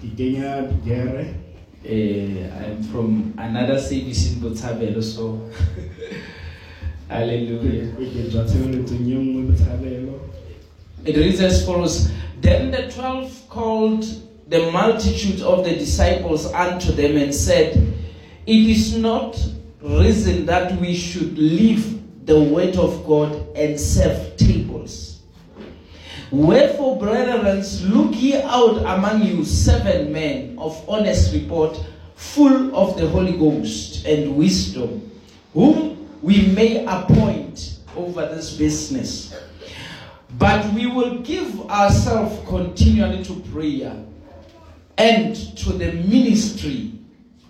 ke kenya gere Uh, I'm from another service in Botshabelo, so hallelujah. ke ke tswa tshebeletsong nngwe botshabelo It reads as follows Then the twelve called the multitude of the disciples unto them and said, It is not reason that we should leave the word of God and serve tables. Wherefore, brethren, look ye out among you seven men of honest report, full of the Holy Ghost and wisdom, whom we may appoint over this business. But we will give ourselves continually to prayer and to the ministry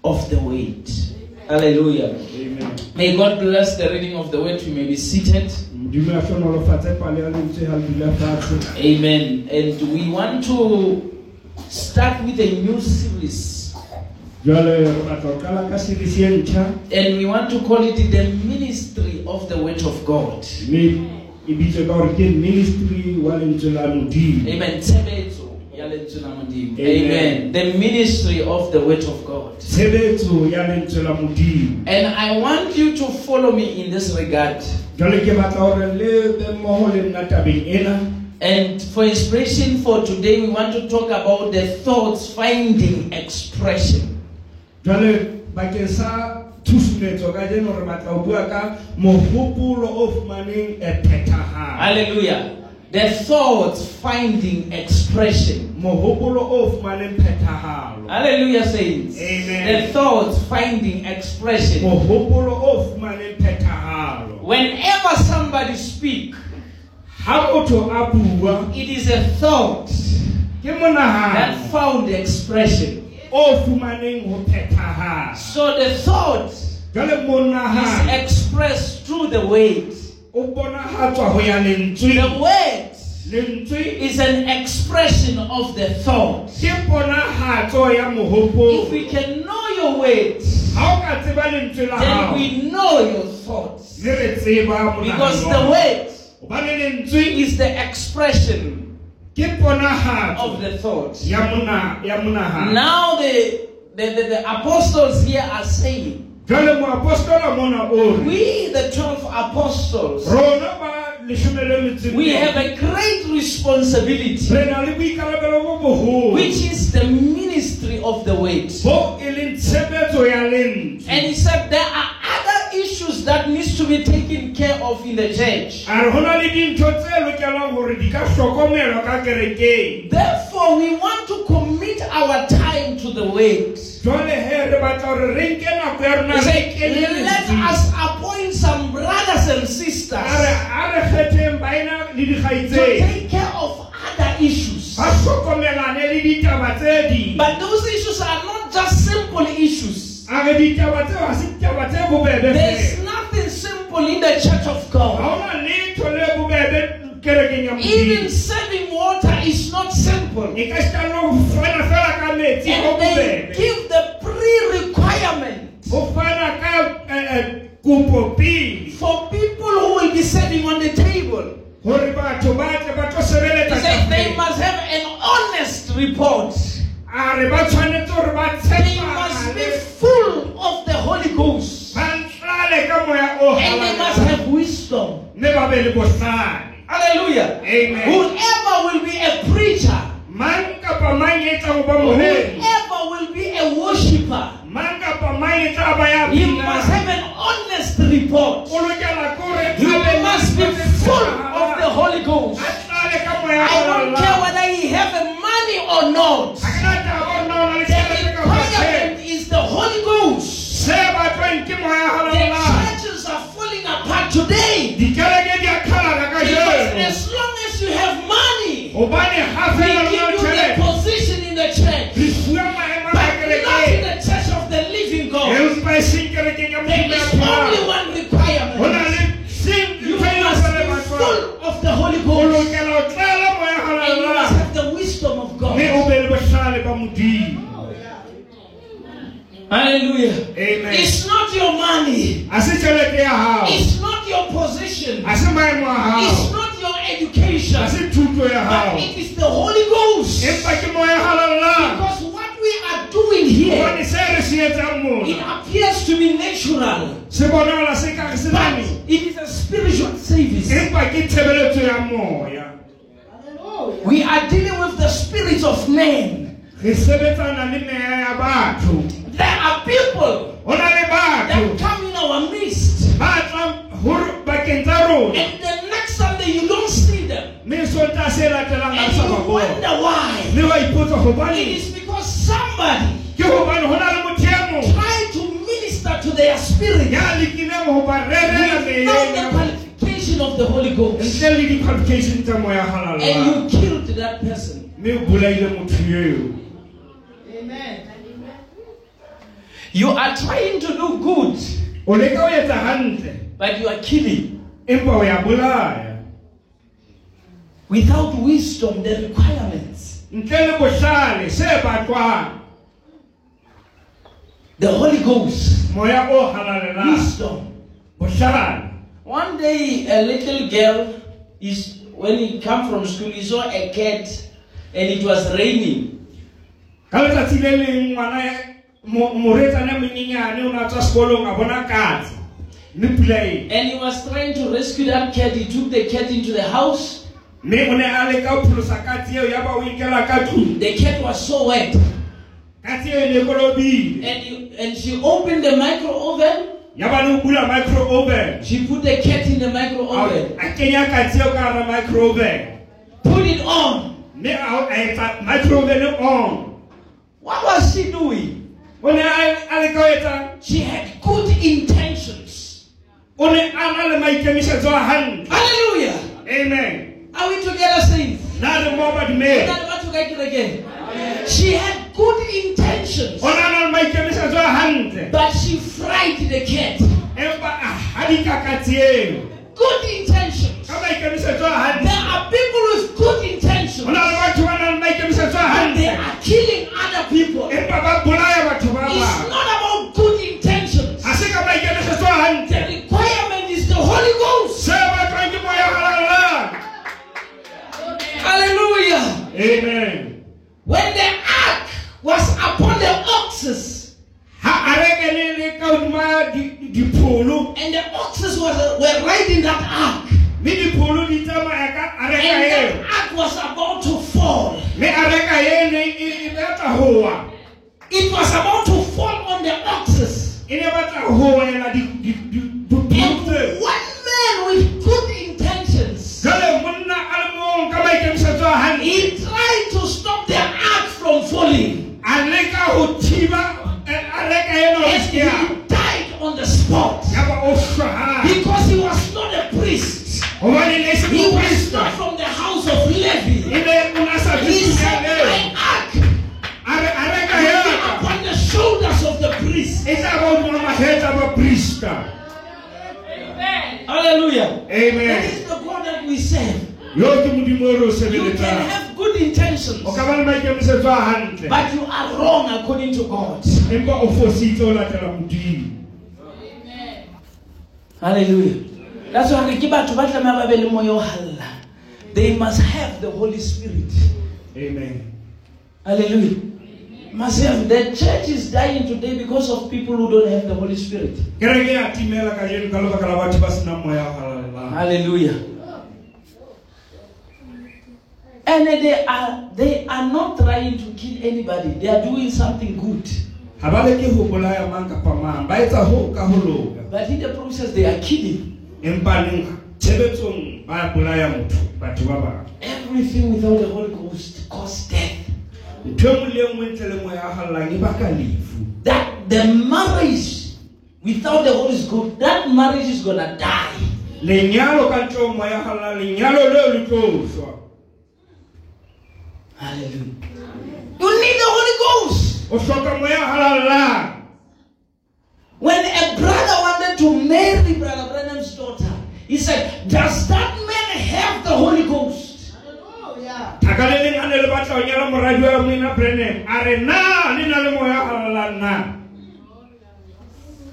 of the word. Hallelujah. amen May God bless the reading of the word. We may be seated. Amen. And we want to start with a new series. And we want to call it the ministry of the word of God. Amen. Amen. Tshebetso ya lentswe la Modimo. Amen. Amen. The ministry of the word of God. tshebetso ya lentswe la modimo And I want you to follow me in this regard. jwale ke batla gore le be mmogo le nna tabeng ena And for inspiration for today, we want to talk about the thoughts finding expression. jwale bakeng sa tshusumetso ka jeno re batla ho bua ka mohopolo o fumaneng phethahalo Hallelujah. The thoughts finding expression. Mohopolo o fumaneng phethahalo Hallelujah, saints. Amen. The thoughts finding expression. mohopolo o fumaneng phethahalo Whenever somebody speak, ha motho a it is a thought that found expression. o fumaneng ho So the thought is expressed through the word. o bonahatswa ho ya lentswe The word lentswe is an expression of the thought. ke ponahatso ya If we can know your words, ha o ka tseba lentswe la then we know your thoughts. le re tseba Because the monahano word hobane lentswe is the expression of the thought. ya mona ya monahano Now the, the, the, the apostles here are saying, jwale moapostola mona o re we the 12 apostles, rona ba leshome le metso we have a great responsibility, re na le boikarabelo bo boholo which is the ministry of the word. bo leng tshebetso And he said there are other issues that needs to be taken care of in the church. a re ho na le dintho tse lokelang hore di ka hlokomelwa ka kerekeng Therefore, we want to commit our time to the word. jwale he re batla hore re nke nako ya rona He re said, let us appoint some brothers and re sisters a re kgetheng baena le to take care of other issues. ba hlokomelane le ditaba tse ding But those issues are not just simple issues. a re ditaba tseo ha se ditaba tse bobebe There's nothing simple in the church of God. ona letho le bobebe kerekeng ya Even serving water is not simple. ka sitane ho fana fela ka metsi ho And they give the pre-requirement ho fana ka kopo pele for people who will be serving on the table. hore batho ba tle ba tlo He said they must have an honest report. a re ba tshwanetse hore ba They must be full of the Holy Ghost. ba ntlale ka And they must have wisdom. mme ba be le bohlale Hallelujah. Amen. Whoever will be a preacher, mang kapa mang tlang ho ba whoever will be a worshipper, mang kapa mang tla ba ya he must have an honest report. o lokela ke hore He must be full of the Holy Ghost. a tlale ka moya I don't care whether he have money or not. Ha ke na taba hore na o na le The tjhelete kapa tjhe. requirement is the Holy Ghost. se batlwang ke moya The churches are falling apart today. dikereke di a kgalana ka Because as long as you have money, fela re give you the position in the church, re fuwa maemo a but not in the church of the living God. empa seng kerekeng ya There is only one requirement. You must be full of the Holy Ghost, lokela ho tlala moya and you must have the wisdom of God. o be le bohlale ba modimo Hallelujah. amen It's not your money. ha se tjhelete ya hao It's not your position. ha se maemo a It's not education. ha se thuto ya But it is the Holy Ghost. empa ke moya halalang Because what It appears to be natural, se bonagala se ka re se but it is a spiritual service. empa ke tshebeletso ya We are dealing with the spirits of men. re sebetsana le meya ya batho. There are people ho na le batho. that come in our midst, ba tlang ho- bakeng and the and sa you ba bona wonder why. mme wa ipotsa It gobane is because somebody ke gobane go na le motho mongwe tried to minister to their spirit ya lekileng go ba rerela without the ya- qualification of the Holy Ghost, ntle le di-qualification tsa moya and you killed that person. mme o bolaile motho eo You are trying to do good, o leka o etsa hantle but you are killing. empa o ya bolaya without wisdom the requirements. ntle le bohlale The Holy Ghost, moya o halalelang wisdom. One day, a little girl is when he come from school, he saw a cat, and it was raining. ka letsatsi le leng ngwana ya- mo- moretsana monyenyane o ne a tswa sekolong a bona katse mme pula And he was trying to rescue that cat. He took the cat into the house. Mme o ne a leka ho pholosa katse eo ya o inkela ka tlung The cat was so wet, katse eo e ne kolobile and he, and she opened the micro oven. ya le ho bula micro oven She put the cat in the micro oven, a kenya katse eo ka hara micro oven put it on. mme a a etsa micro oven on What was she doing? o ne a a leka ho etsa She had good intentions. o ne a na le maikemisetso a hantle Hallelujah. amen Are we together, saints? na re mo ba Ona dumele le batho ka kereke. She had good intentions, o na na le maikemisetso a hantle but she fried the cat. empa a hadika katse eo Good intentions. a There are people with good intentions, na le batho ba nang le maikemisetso a but they are killing other people. Amen. When the ark was upon the oxes, ha a reke le le ka hodima di- dipholo. and the oxes was, were riding that ark, mme dipholo di tsamaya ka a reka and that ark was about to fall. mme a reka ene batla ho wa. It was about to fall Hallelujah. That's why ke batho ba tlameha ba be le moya o. They must have the Holy Spirit. amen Hallelujah. Must have. The church is dying today because of people who don't have the Holy Spirit. kereke ya timela ka jeno ka lebaka la batho ba senang moya o halalelang Hallelujah. And they are they are not trying to kill anybody. They are doing something good. Ha ba leke ho bolaya mang kapa mang ba etsa ho ka ho loka But in the process, they are killing. empaneng tshebetsong ba bolaya motho batho ba bang Everything without the Holy Ghost causes death. ntho nngwe le nngwe ntle le moya a hallang baka lefu That the marriage without the Holy Ghost, that marriage is gonna die. lenyalo ka ntle ho moya a hallang lenyalo leo le tlo shwa Hallelujah. You need the Holy Ghost. O hloka moya a halallang When a brother wanted to marry Brother Branham's daughter, he said, Does that man have the Holy Ghost? thaka le leng a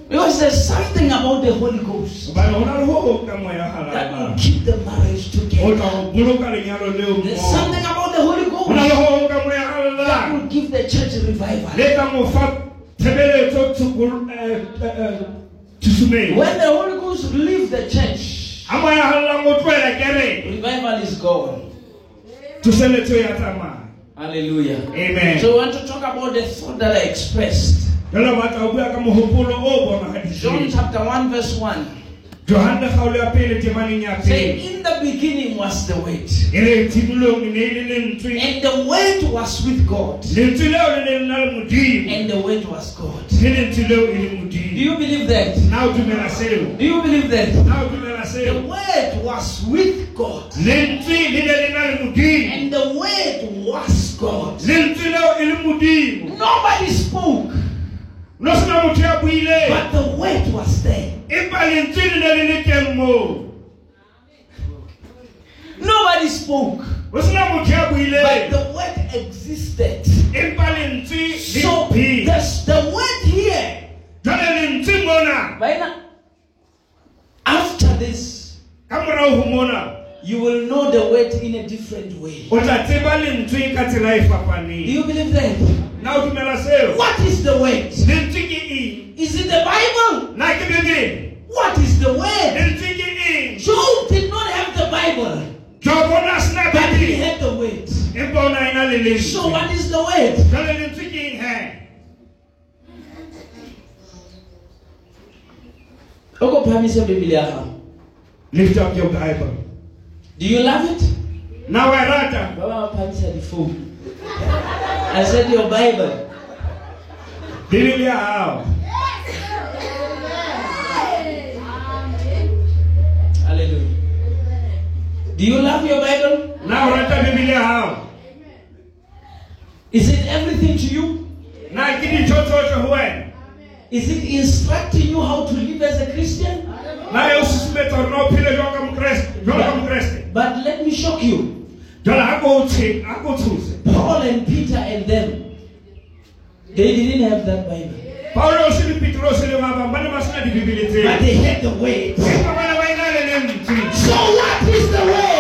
Because there's something about the Holy Ghost hobane ho na le ho hong ka moya a that will keep the marriage together. tla ho boloka lenyalo leo There's something about the Holy ho na le Ghost ho hong ka moya a that will give the church revival. le tla mo fa tshebeletso tsokol- eh, tshusumetso When the Holy Ghost leaves the church, ha moya hallang o tlohela kereke revival is gone. tsoseletso ya tsamaya Hallelujah. amen So we want to talk about the thought that I expressed. Jalo batla ho bua ka mohopolo o John chapter 1, verse 1. johane kgaolo ya pele temaneng ya Say, in the beginning was the Word, re tshimolong ne le lentswe and the Word was with God, lentswe leo le ne le na le modimo and the Word was God. le lentswe leo le Do you believe that? na o dumela seo Do you believe that? The Word was with God, lentswe le ne le na le modimo and the Word was God. lentswe leo le modimo Nobody spoke, no sena motho ya buileng but the Word was there. empa lentswe le ne le le teng moo Nobody spoke, ho sena motho ya but buileng the Word existed. empa lentswe So le the, the Word here, jale lentswe mona right now, after this, ka morao ho mona you will know the Word in a different way. o tla tseba lentswe ka tsela e Do you believe that? na o dumela seo What is the Word? lentswe ke eng Is it the Bible? na ke What is the Word? lentswe ke eng Job did not have the Bible, job o na sena but he had the Word. empa o na e na So what is the Word? jale lentswe ke eng he Biblia yakho. lift up your bible Do you love it? Now I e rata Baba baphamisa the phone. I said your Bible. bibele ya hao Hallelujah. Do you love your Bible? o rata ya hao Is it everything to you? na tsohle ho wena Is it instructing you how to live as a Christian? naye usisimetse no phile lonke umkreste lonke umkreste but let me shock you. Jala akuthi akuthuze paul and peter and them they didn't have that bible. Paulus le Petrus le baba bana basina di Biblia tse but they had the way. So what is the way?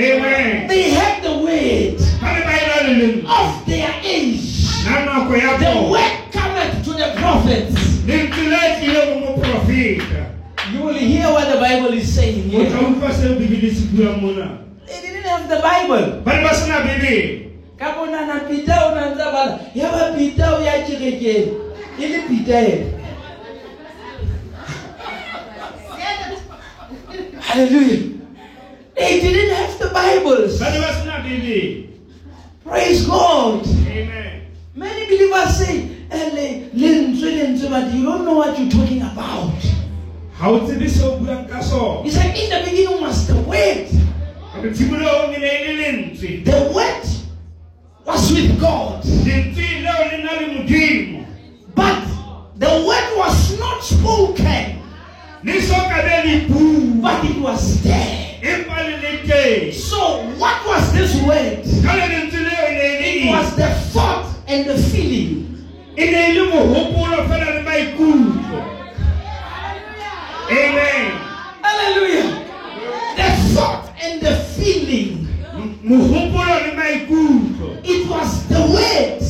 Amen. They had the word ba ne ba ena le lentswe of their age. na The bona word cometh to the prophets. lentswe le tlile go moprofeta You will hear what the Bible is saying here. utlwa seo bibele se buang mona They didn't have the Bible. ba ne ba sena bibele ka bonana pita o na ntse bala ya ba pita o ya kerekeng e le pita ena hallelujah they didn't have the bibles. Ba ne ba sena bibele praise god. Amen. Many believers say "Eh, le- lentswe lentswe but you don't know what you're talking about. How o this seo o buang ka sona it's like in the beginning was the word. Re tshimologong ne the word was with god. Lentswe leo le na le modimo but the word was not spoken. Le so ka be le but it was there empa le le teng So, what was this word? ka le lentswe leo ne le It was the thought and the feeling. ne le mohopolo fela le maikutlo. Amen. Hallelujah. The thought and the feeling. M- mohopolo le maikutlo. It was the word,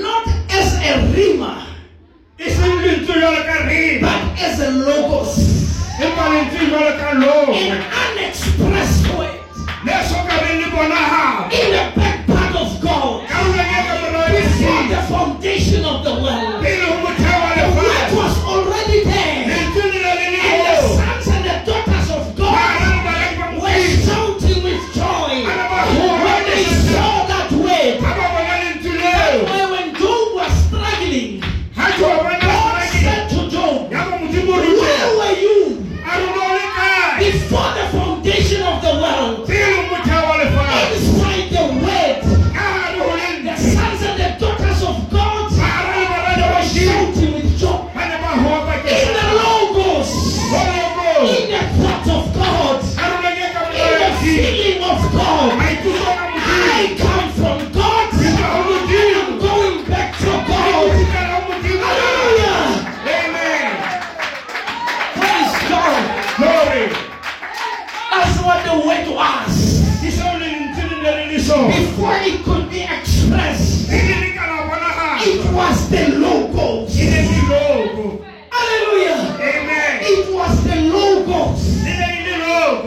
not as a rhema, seng lentswe jwalo ka but as a logos, empa lentswe jwalo ka logo an unexpressed word le so ka beng le bonagalo in the back part of God. Karolong ka morao ya before the foundation of the world.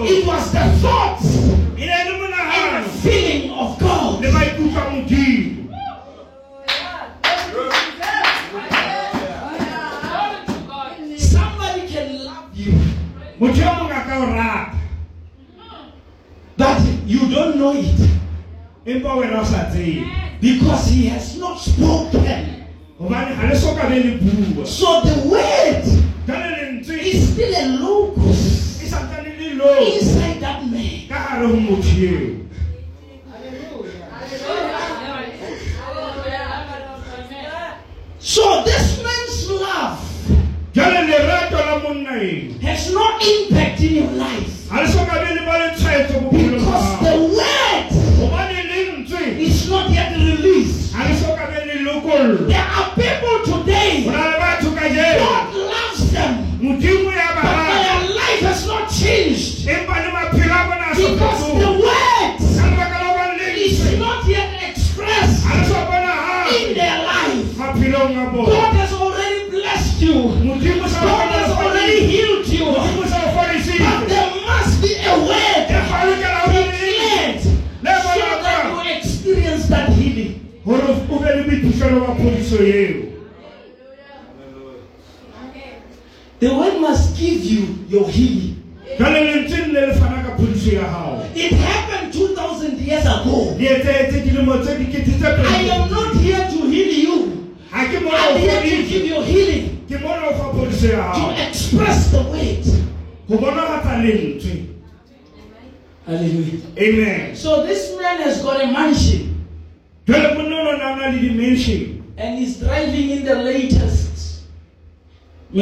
It was the le and the feeling of God. le maikutlo a modimo Somebody can love you, motho yo mongwe a ka o rata but you don't know it. Empa wena o sa tsebe. Because He has not spoken. gobane ga le soka le le So the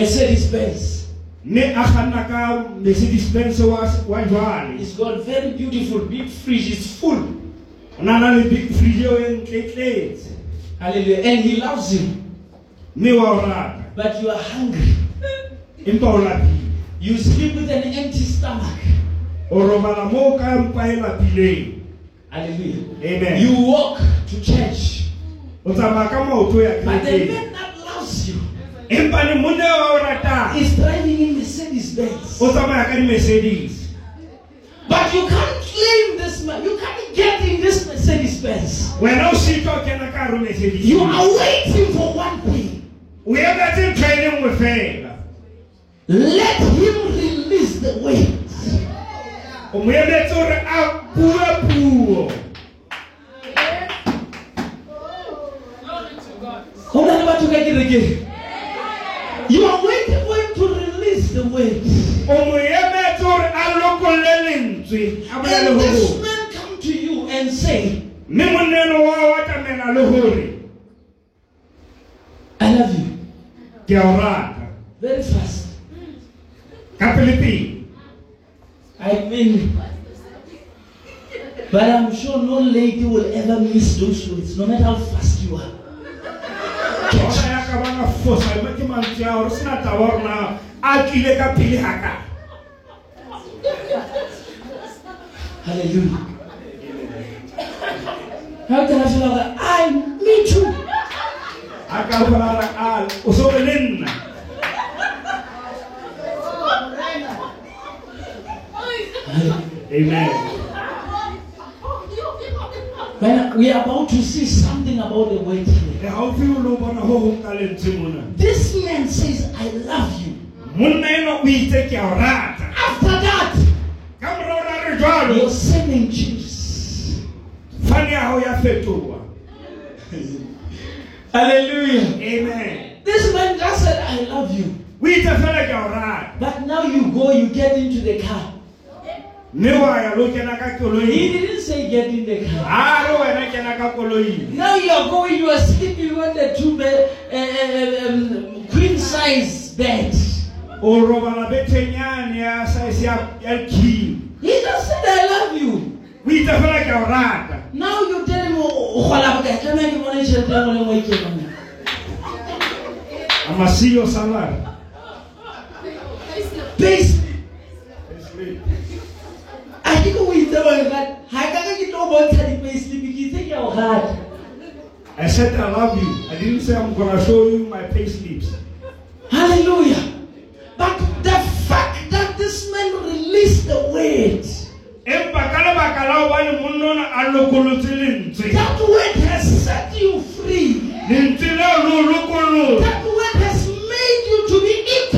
Mercedes Benz. mme a kganna ka mercedes benz wa wa jwale He's got very beautiful big fridge. It's full. o na na le big fridge eo e ntletletse Hallelujah. And he loves you. mme wa o rata But you are hungry. empa o lapile You sleep with an empty stomach. o robala ka mpa e lapileng Hallelujah. amen You walk to church. o tsamaya ka maoto ya But the kerekeng man that loves you monna wa o ratang is driving in Mercedes Benz. o tsamaya ka di-mercedes But you can't claim this man. You can't get in this Mercedes Benz. wena o sitwa o kena ka ho mercedes You are waiting for one thing. o emetse ntho e le nngwe fela Let him release the weight. o mo emetse gore a bue puo Hold on, what you get it again. You are waiting for him to release the weight. o mo emetse gore a lokolle lentswe a bolele And this go man come to you and say, mme monneno wa o atamela le gore I love you. Ke a o Very fast. ka I mean, but I'm sure no lady will ever miss those words, no matter how fast you are. ona ya ka bana fosa mme ke mantswe a gore se na taba gore na a tlile ka pele ga ka Hallelujah. How can I feel like that? I, me too. A ka gola gore a o so be le nna amen. When we are about to see something about the word here. gaufi o le o bona go gong ka lentswe mona This man says, I love you. monna eno o itse ke a o rata. After that, ka morago ra re jalo your surname changes. fane ya gago ya fetoga Hallelujah. amen This man just said, I love you. o itse fela ke a o rata But now you go, you get into the car. mme wa ya lo He didn't say get in the car. a re wena kena ka koloi Now you are going, you are sleeping on the two bed, uh, um, queen size bed. o robala bethenyane ya size ya ya He just said, I love you. o itse fela ke a o rata Now you "O gola bokae?" Tlameha ke bone tjhelete ya ngwe le ngwe e kenang. a masio salary Base. I think o e rata ga ka ke tlo bontsha di-payslip ke itse ke a o rata I said I love you. I didn't say I'm gonna show you my pay slips. hallelujah but the fact that this man released the word Empa ka lebaka la hobane monna ona a lokolotse lentswe. that word has set you free Lentswe leo le o lokolotse. that word has made you to be equal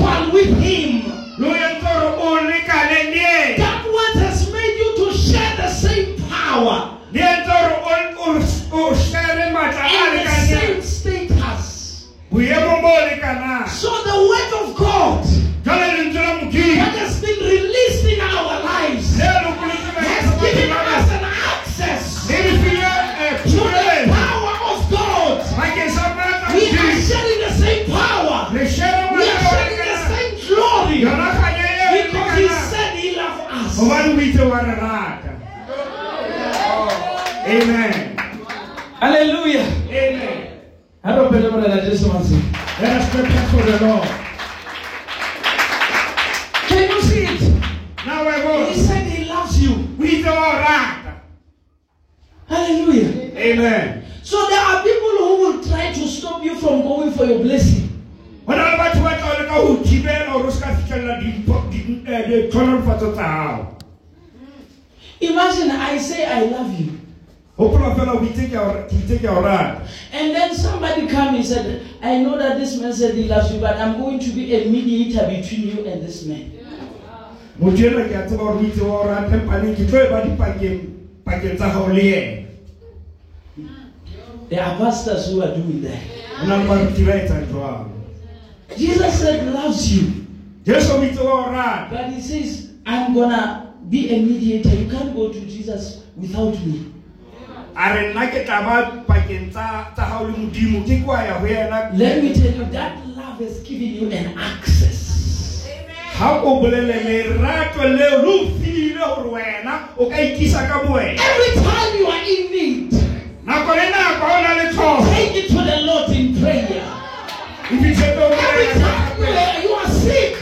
you, but I'm going to be a mediator between you and this man. Motho enwa ke a tseba hore o itse wa o rata empa neng ke tlo ba dipakeng pakeng tsa hao le yena. There are pastors who are doing that. Ho na le baruti ba etsang jwalo. Jesus said loves you, Jesu o itse wa o rata. but he says, I'm gonna be a mediator. You can't go to Jesus without me. A re nna ke tla ba pakeng tsa tsa hao le Modimo ke kwa ya ho yena. Let me tell you, that love has given you an access. Ha o bolele lerato leo le o file hore wena o ka ikisa ka boena. Every time you are in need, Nako le nako o na le tlhoko. take it to the Lord in prayer. Fihletse o Every time you are, you are sick,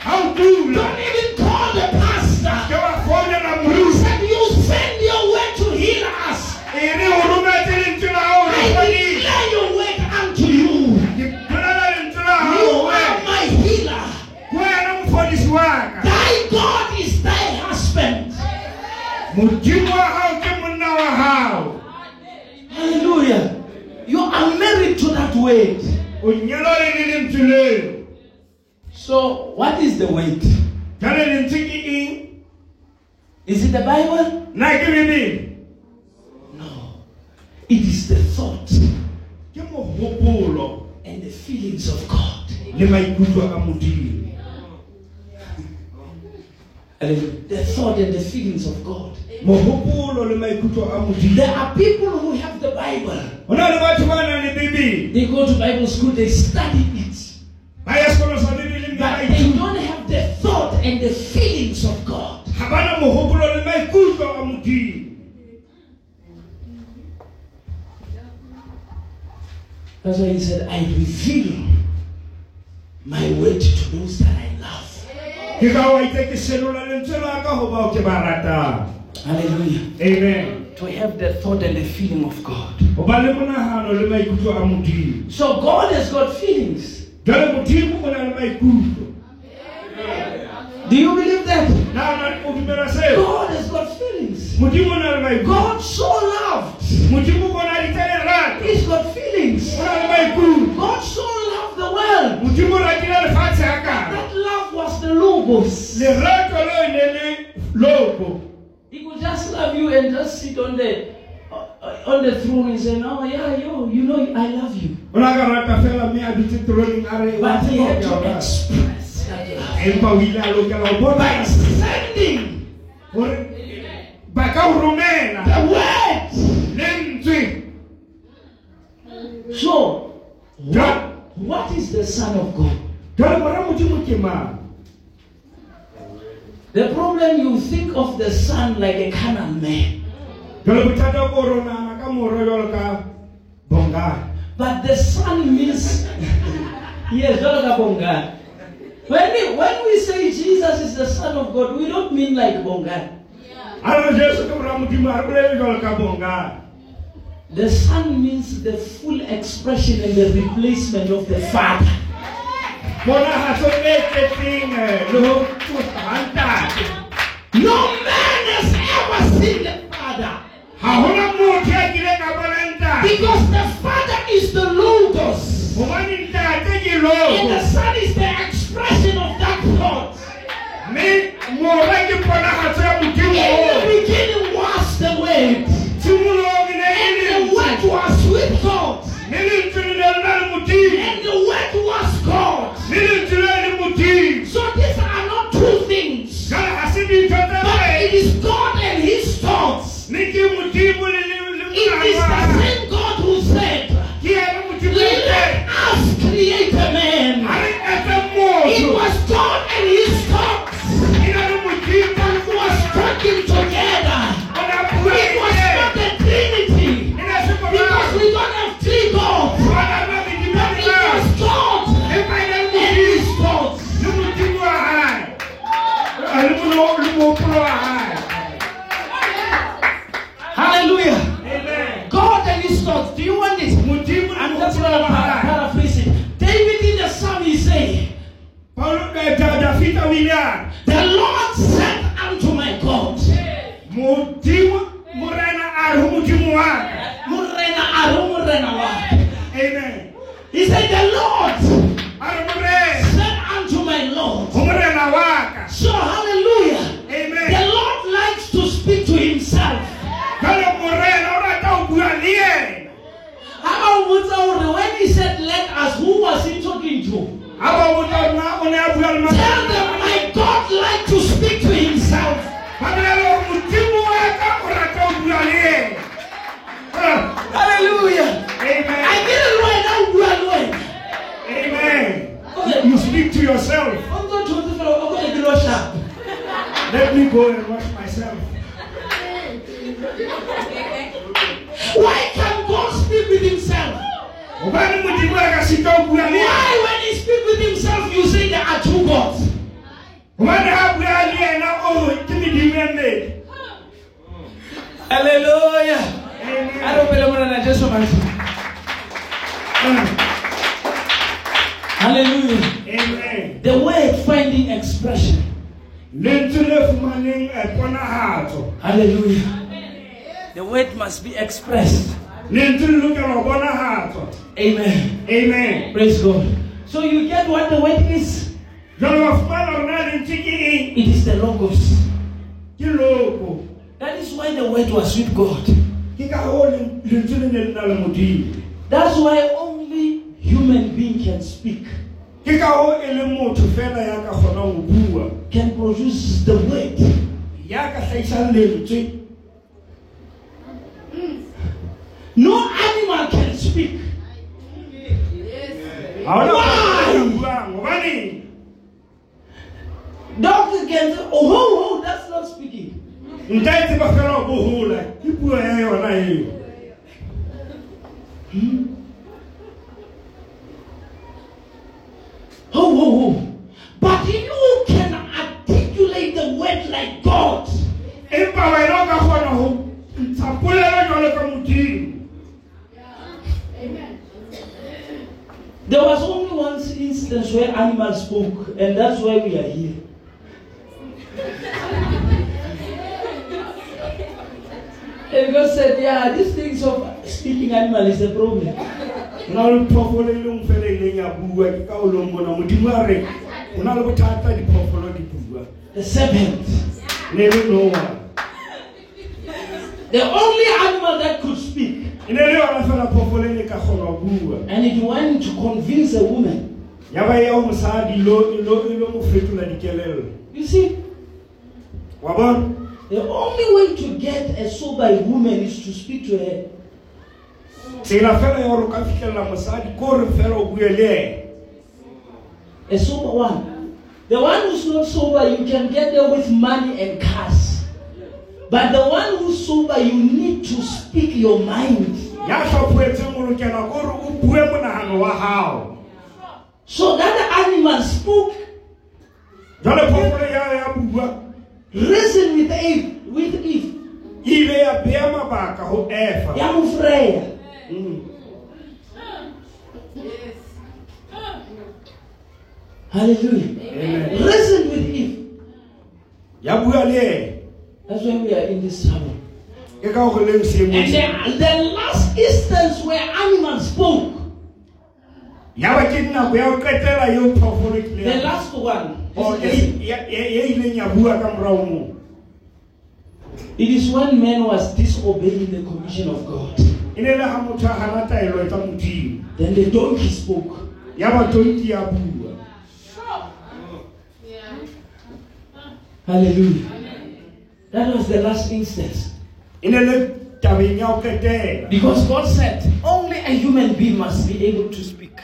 Ha o dula. don't even call the pastor. Ke wa founela He moruti. said, You send your word to heal us. E re o rometse lentswe la hao I Thy God is thy husband. Modimo wa hao ke wa hao. Hallelujah. You are married to that weight. So, what is the word? Jwale lentswe ke eng? Is it the Bible? Na ke Bebele. No. It is the thought and the feelings of God. le maikutlo a Modimo. Hallelujah. The thought and the feelings of God. Mohopolo le maikutlo a Modimo. There are people who have the Bible. Ho na le batho ba nang le Bebele. They go to Bible school, they study it. Ba ya sekolo sa Bebele But they don't have the thought and the feelings of God. Ha ba na mohopolo le maikutlo a Modimo. That's why he said, I reveal my word to those that I love. Ke ka wa itse ke senola lentswe la ka ho bao ke ba ratang. Hallelujah. Amen. To have the thought and the feeling of God. Ho ba le monahano le maikutlo a Modimo. So God has got feelings. Jwale Modimo o na le maikutlo. Do you believe that? Na ona o dumela seo? God has got feelings. Modimo o na le maikutlo. God so loved. Modimo o na le lerato. He's got feelings. O na le maikutlo. God so world. Modimo o ratile lefatshe hakana. That love was the logos. Lerato leo ne le logo. He could just love you and just sit on the uh, on the throne and say, "No, yeah, yo, you know, I love you." O na ka rata fela mme a dutse troneng a re wa But he had hore ke a o to express that love Empa o ile a lokela ho by sending hore ba ka o the word. So, what, what is the Son of God? The problem you think of the Son like a carnal man. But the Son means yes, when we, when we say Jesus is the Son of God, we don't mean like Bonga. Yeah. The Son means the full expression and the replacement of the Father. No man has ever seen the Father. Because the Father is the Logos. And the Son is the expression of that thought. In the beginning was the Word. Nilimpelelea ndani kutii. And the word was God. Nili No animal can speak. Why? Dogs can say, oh, oh, oh, that's not speaking. Ntaiti bakana obuhula, ipu hmm? But he There was only one instance where animals spoke, and that's why we are here. and God said, Yeah, these things of speaking animal is a problem. The serpent ne le noa the only animal that could speak. And it went to convince a woman. You see? The only way to get a sober woman is to speak to her. A sober one. The one who's not sober, you can get there with money and cars. But the one who's sober, you need to speak your mind. So that animal spoke. Reason with Eve. With Eve. Ile Hallelujah. Reason with Eve. Ya That's when we are in this channel. And the, the last instance where animals spoke. The last one. Is it is when man was disobeying the commission of God. Then the donkey spoke. Hallelujah. That was the last instance. Ne le tabeng ya go qetela because god said only a human being must be able to speak.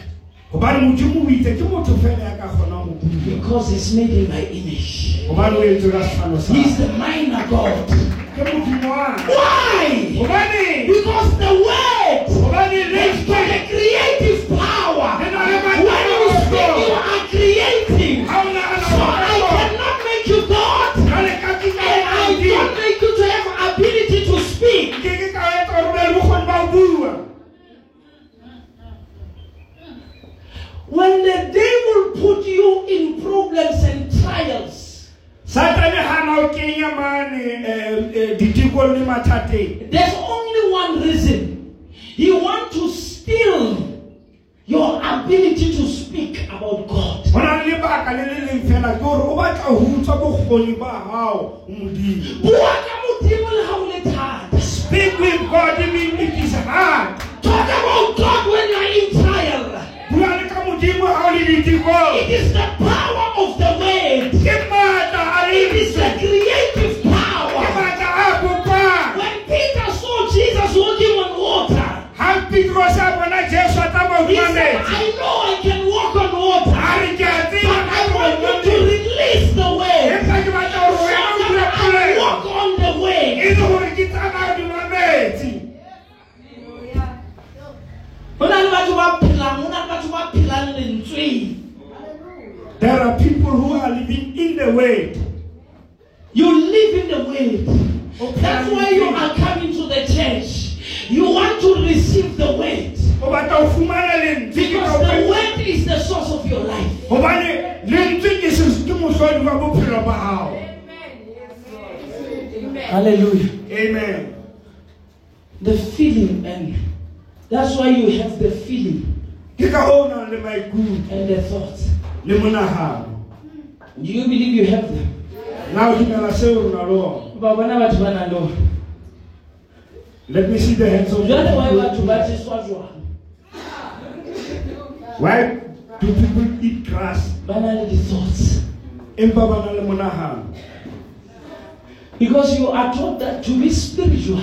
Gobane modimo o itse ke motho fela ya ka kgonang go bua. Because he's made in my image. Gobane o etse ka sefano sa he's the minor god. Ke modimo wa why? Because the word has got a creative power. Then I am a when you speak you are creating when the devil put you in problems and trials satane gana o kenya mane eh, eh, there's only one reason. He wants to steal your ability to speak about god. Speak with god I mean it is hard. Talk about god when you're in trial bua le ka modimo ga o le ditikong it is the power of the word ke maatla a it is the creative power. Maatla a kopang when peter saw jesus walking on water ga petros a bona jesu a tsamaya he hodima i know i can walk on water a re ke a but i want you to there are people who are living in the word You live in the word. That's why you are coming to the church. You want to receive the word. o batla ho fumana lentswe ke Because the word is the source of your life. gobane lentswe ke ses- ke mohlodi wa bophelo ba gago Hallelujah. amen The feeling and that's why you have the feeling ke ka go o nang le maikutlo and the thoughts. le Do you believe you have them? na o dumela seo na ona Ba bona batho ba nang le ona. let me see the hands of Jwale why batho ba jeswa jwang? why do people eat grass Ba na le di-thoughts. empa ba na le monagano Because you are taught that to be spiritual,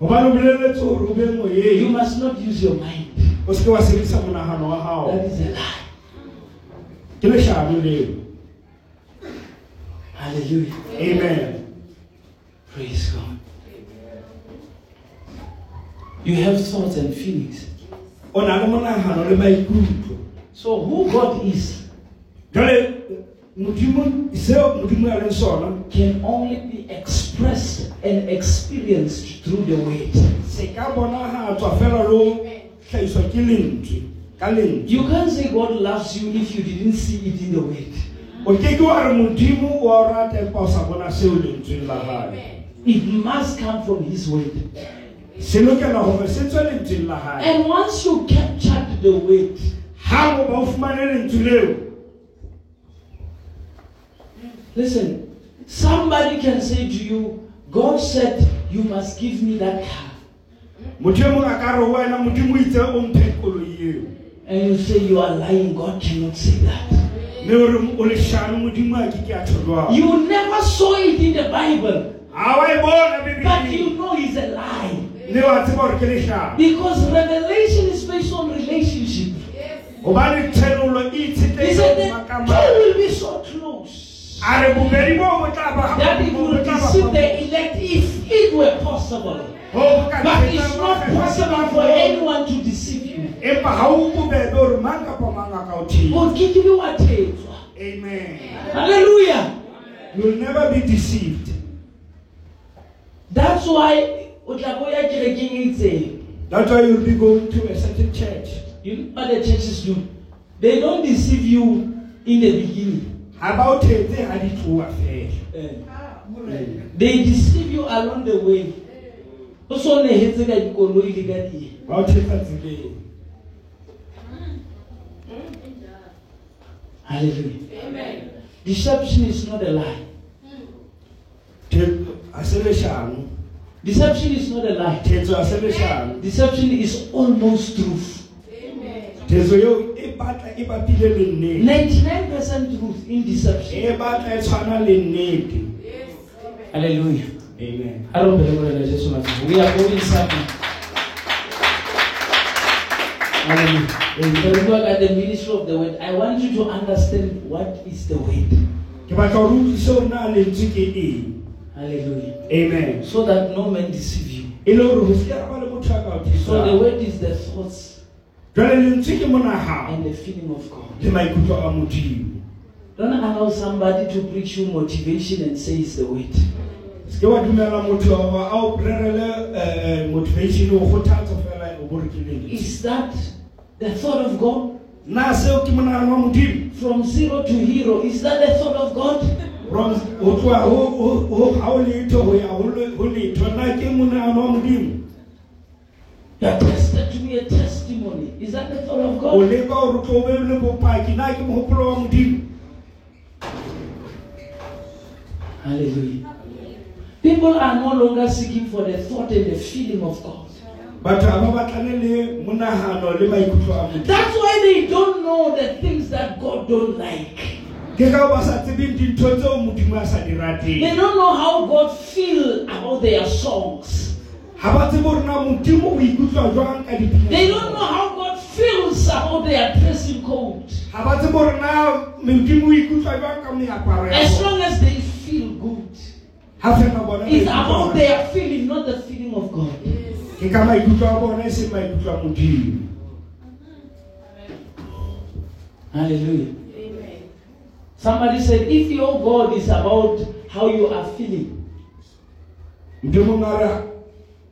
you must not use your mind. o seke wa sebedisa monagano wa That is a lie. ke lešano leo Hallelujah. amen Praise God. You have thoughts and feelings. o na le monagano le maikutlo So who God is jale modimo seo modimo a can only be expressed and experienced through the word. se ka bonagatswa fela le go tlhaiswa ke lentswe ka lentswe You can't say God loves you if you didn't see it in the word. o ke ke wa re modimo wa o rata empa o sa bona seo lentsweng la gae It must come from his word. se lokela gore se tswe lentsweng la gae And once you captured the word, ga mo ba o fumane lentswe leo listen, somebody can say to you, God said you must give me that car. motho mongwe a ka re ho wena modimo o itse o mphe koloi eo And you say you are lying, God cannot say that. mme o re o leshano modimo a ke ke a tholwang You never saw it in the Bible, ga wa bona but you know it's a lie. mme wa tseba gore ke leshano Because revelation is based on relationship. He said the two will be so close a re bobedi bo bo that it will deceive the elect if it were possible. Ho bo ka But it's not possible for anyone to deceive you. empa ga o bobebe gore mang kapa mang a ka o thiba God give you what amen. Hallelujah. you will never be deceived. That's why o tla bo ya kerekeng itseng. That's why you'll be going to a certain church. you know what the churches do? They don't deceive you in the beginning About it, they had it to affair. they deceive you along the way. O so nehetse ka dikoloi le ka die About it, that's the hallelujah. Deception is not a lie. Deception is not a lie. Deception is almost truth. Tetso yo e batla e bapile le nnete. 99% truth in deception batla tshwana le nnete. hallelujah Amen. I don't believe in Jesus Christ. We are going somewhere. Hallelujah. When we at the ministry of the word, I want you to understand what is the word. Ke batla ho utlwisa hore na lentswe ke. Hallelujah. Amen. So that no man deceive you. Le hore ho se ka ba le motho a ka o So the word is the thoughts Jwale lentswe ke monahano and the feeling of God. le maikutlo a Modimo. Don't allow somebody to preach you motivation and say it's the word. Se ke wa dumela motho a o rerele eh, eh, motivation o kgothatsa fela o bore ke lentswe. Is that the thought of God? Na seo ke monahano wa Modimo. From zero to hero, is that the thought of God? From ho tloha ho ho- ho ha o letho ho ya ho le- ho letho na ke monahano wa Modimo. Are Is that the thought of God? leka hore o tlo be le bopaki na ke mohopolo wa Modimo. Hallelujah. People are no longer seeking for the thought and the feeling of God. Batho ha ba batlane le monahano le maikutlo a Modimo. That's why they don't know the things that God don't like. Ke ka ba sa tsebeng dintho tseo Modimo a sa di rateng. They don't know how God feel about their songs. Ha ba tsebe hore na Modimo o ikutlwa jwang ka dipina. They don't know how God feels about their dressing code. Ha ba tsebe hore na Modimo o ikutlwa jwang ka meaparo ya As long as they feel good. Ha fela bona It's about their feeling, not the feeling of God. ke ka maikutlo a bona seng maikutlo a Modimo. Hallelujah. Somebody said, if your God is about how you are feeling, Modimo ngara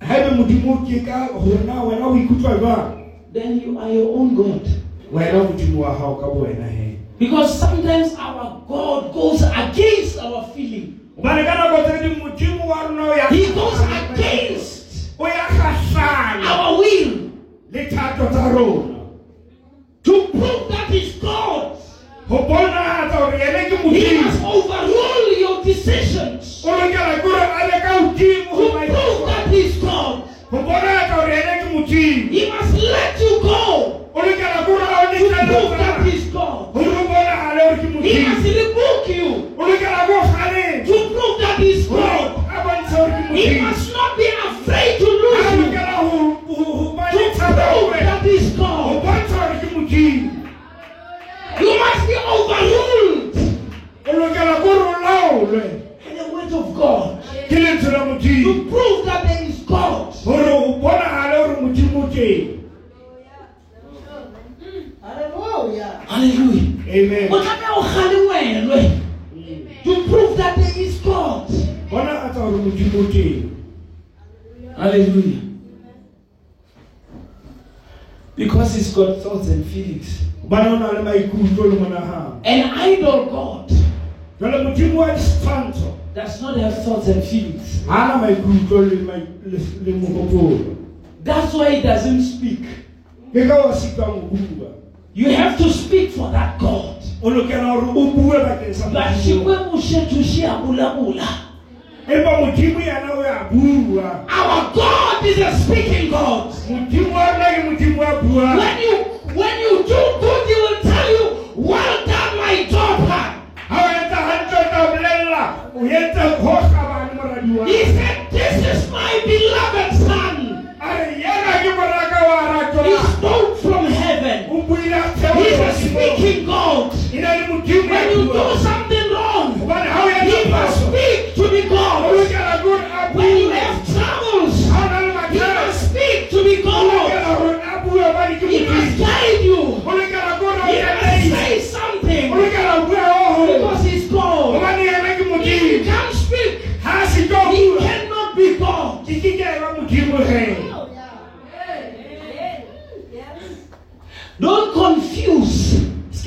haebe Modimo ke ka hore wena o ikutlwa jwang. Then you are your own God. Wena Modimo wa hao ka bo wena he. Because sometimes our God goes against our feeling. Hobane ka nako tse ding Modimo wa rona o ya. He goes against O ya kgahlano our will le thato tsa rona. to prove that He's God. Ho bonahatsa hore yena ke He must Modimo. overrule your decisions O lokela ke hore a le ka hodimo to ho prove maikutlo. that He's God. Ho bonahatsa hore yena ke Modimo. He must He Modimo. must not be afraid to lose you to prove thabo ho wena. that He's God. bontsha hore ke Modimo. You must be overruled O lokela ke hore o laolwe by the word of God ke lentswe la Modimo. to prove that there is God. Hore ho bonahale hore Modimo o teng. Hallelujah. Hallelujah. Amen. Bonahatsa hore Modimo o teng. Hallelujah. Because he's got thoughts and feelings. Hobane o na le maikutlo le monahano. An idol God Jwale Modimo wa ditshwantsho does not have thoughts and feelings. ha ana maikutlo le mai- le- le mohopolo. That's why he doesn't speak. Ke ka wa sitwang ho bua. You have to speak for that God. O lokela hore o bue bakeng sa But Our God is a speaking God. Modimo wa rona ke Modimo wa buang. When you when you do good, he will tell you, Well done, my daughter. Ha o etsa hantle o tla bolella, o entse ho kgabane moradi wa. He said, This is my beloved son. A re yena ke moraka wa ratwa. He spoke from heaven. O buile a He's a speaking God. Na le Modimo When you do something God. We have troubles, He must speak to be God. He must guide you. He must say something. Because He's God. He can speak. He cannot be God. Oh, Don't confuse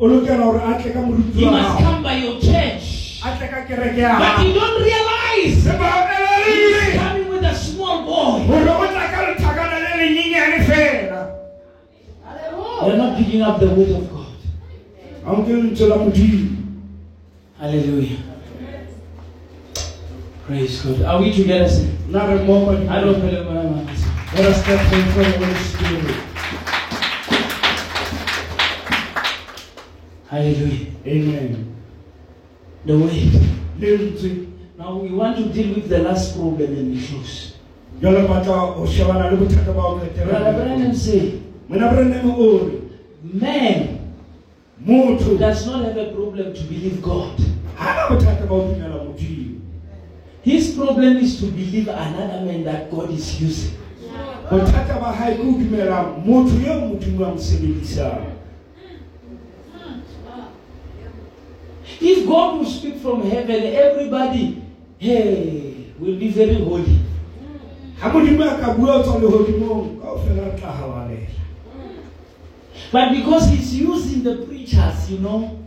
o lokela gore a tle ka moruti He must come by your church. a tle ka kereke ya But you don't realize Se ba o he's coming with a small boy. gore o tla ka lethakana le lenyenyane fela You're not picking up the word of God. ga o ke lentswe la modimo Hallelujah. Praise God. Are we together? sir? nna re mmogo I don't believe what I'm Let us step before the Holy Spirit. Hallelujah. Amen. The way. Now we want to deal with the last problem and we close. jalo batla o shebana le bothata ba o Brother Branham say, mona o re man motho does not have a problem to believe God. ga na bothata ba o dumela modimo His problem is to believe another man that God is using. bothata ba hae ke o dumela motho eo modimo a mo sebedisang If God will speak from heaven, everybody, hey, will be very holy. ga modimo a ka bua o tswa lehodimong kao fela re tla gabalela But because He's using the preachers, you know,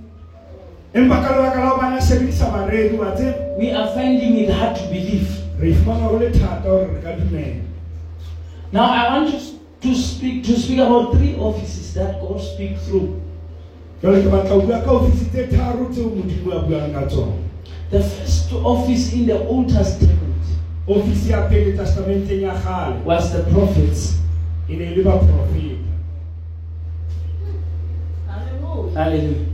empa ka lebaka la go bana sebedisa baredi wa tsebe we are finding it hard to believe. re ifumana go le thata gore re ka dumela Now I want to, to speak to speak about three offices that God speaks through. The first office in the Old Testament ofisi ya pele testamenteng ya was the prophets. e ne le baprofeta Hallelujah.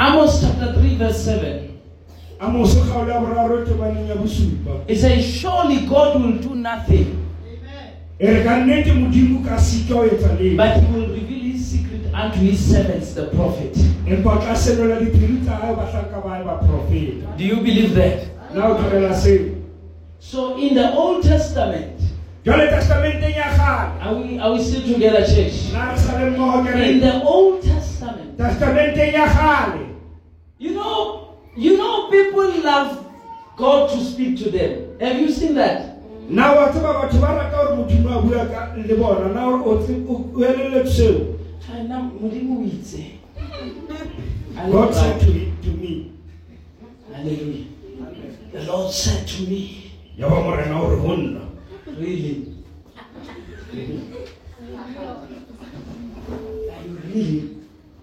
Amos chapter 3, verse 7. amoso kgaolo ya boraro temaneng ya bosupa It says, Surely God will do nothing, Amen. e re ka nnete modimo ka sika ho etsa leng but he will reveal unto his servants, the prophet. empa o tla senola diphiri tsa gae bahlanka bae baprofeta Do you believe that? na o thabela seo So in the Old Testament, jale testamenteng ya gale are we are we still together, church? na re sa le mmogo In the Old Testament, testamenteng ya gale you know, you know, people love God to speak to them. Have you seen that? na god said to, it- to me Hallelujah. The Lord said to me, ya ba morena gore go nna Really? Are you really,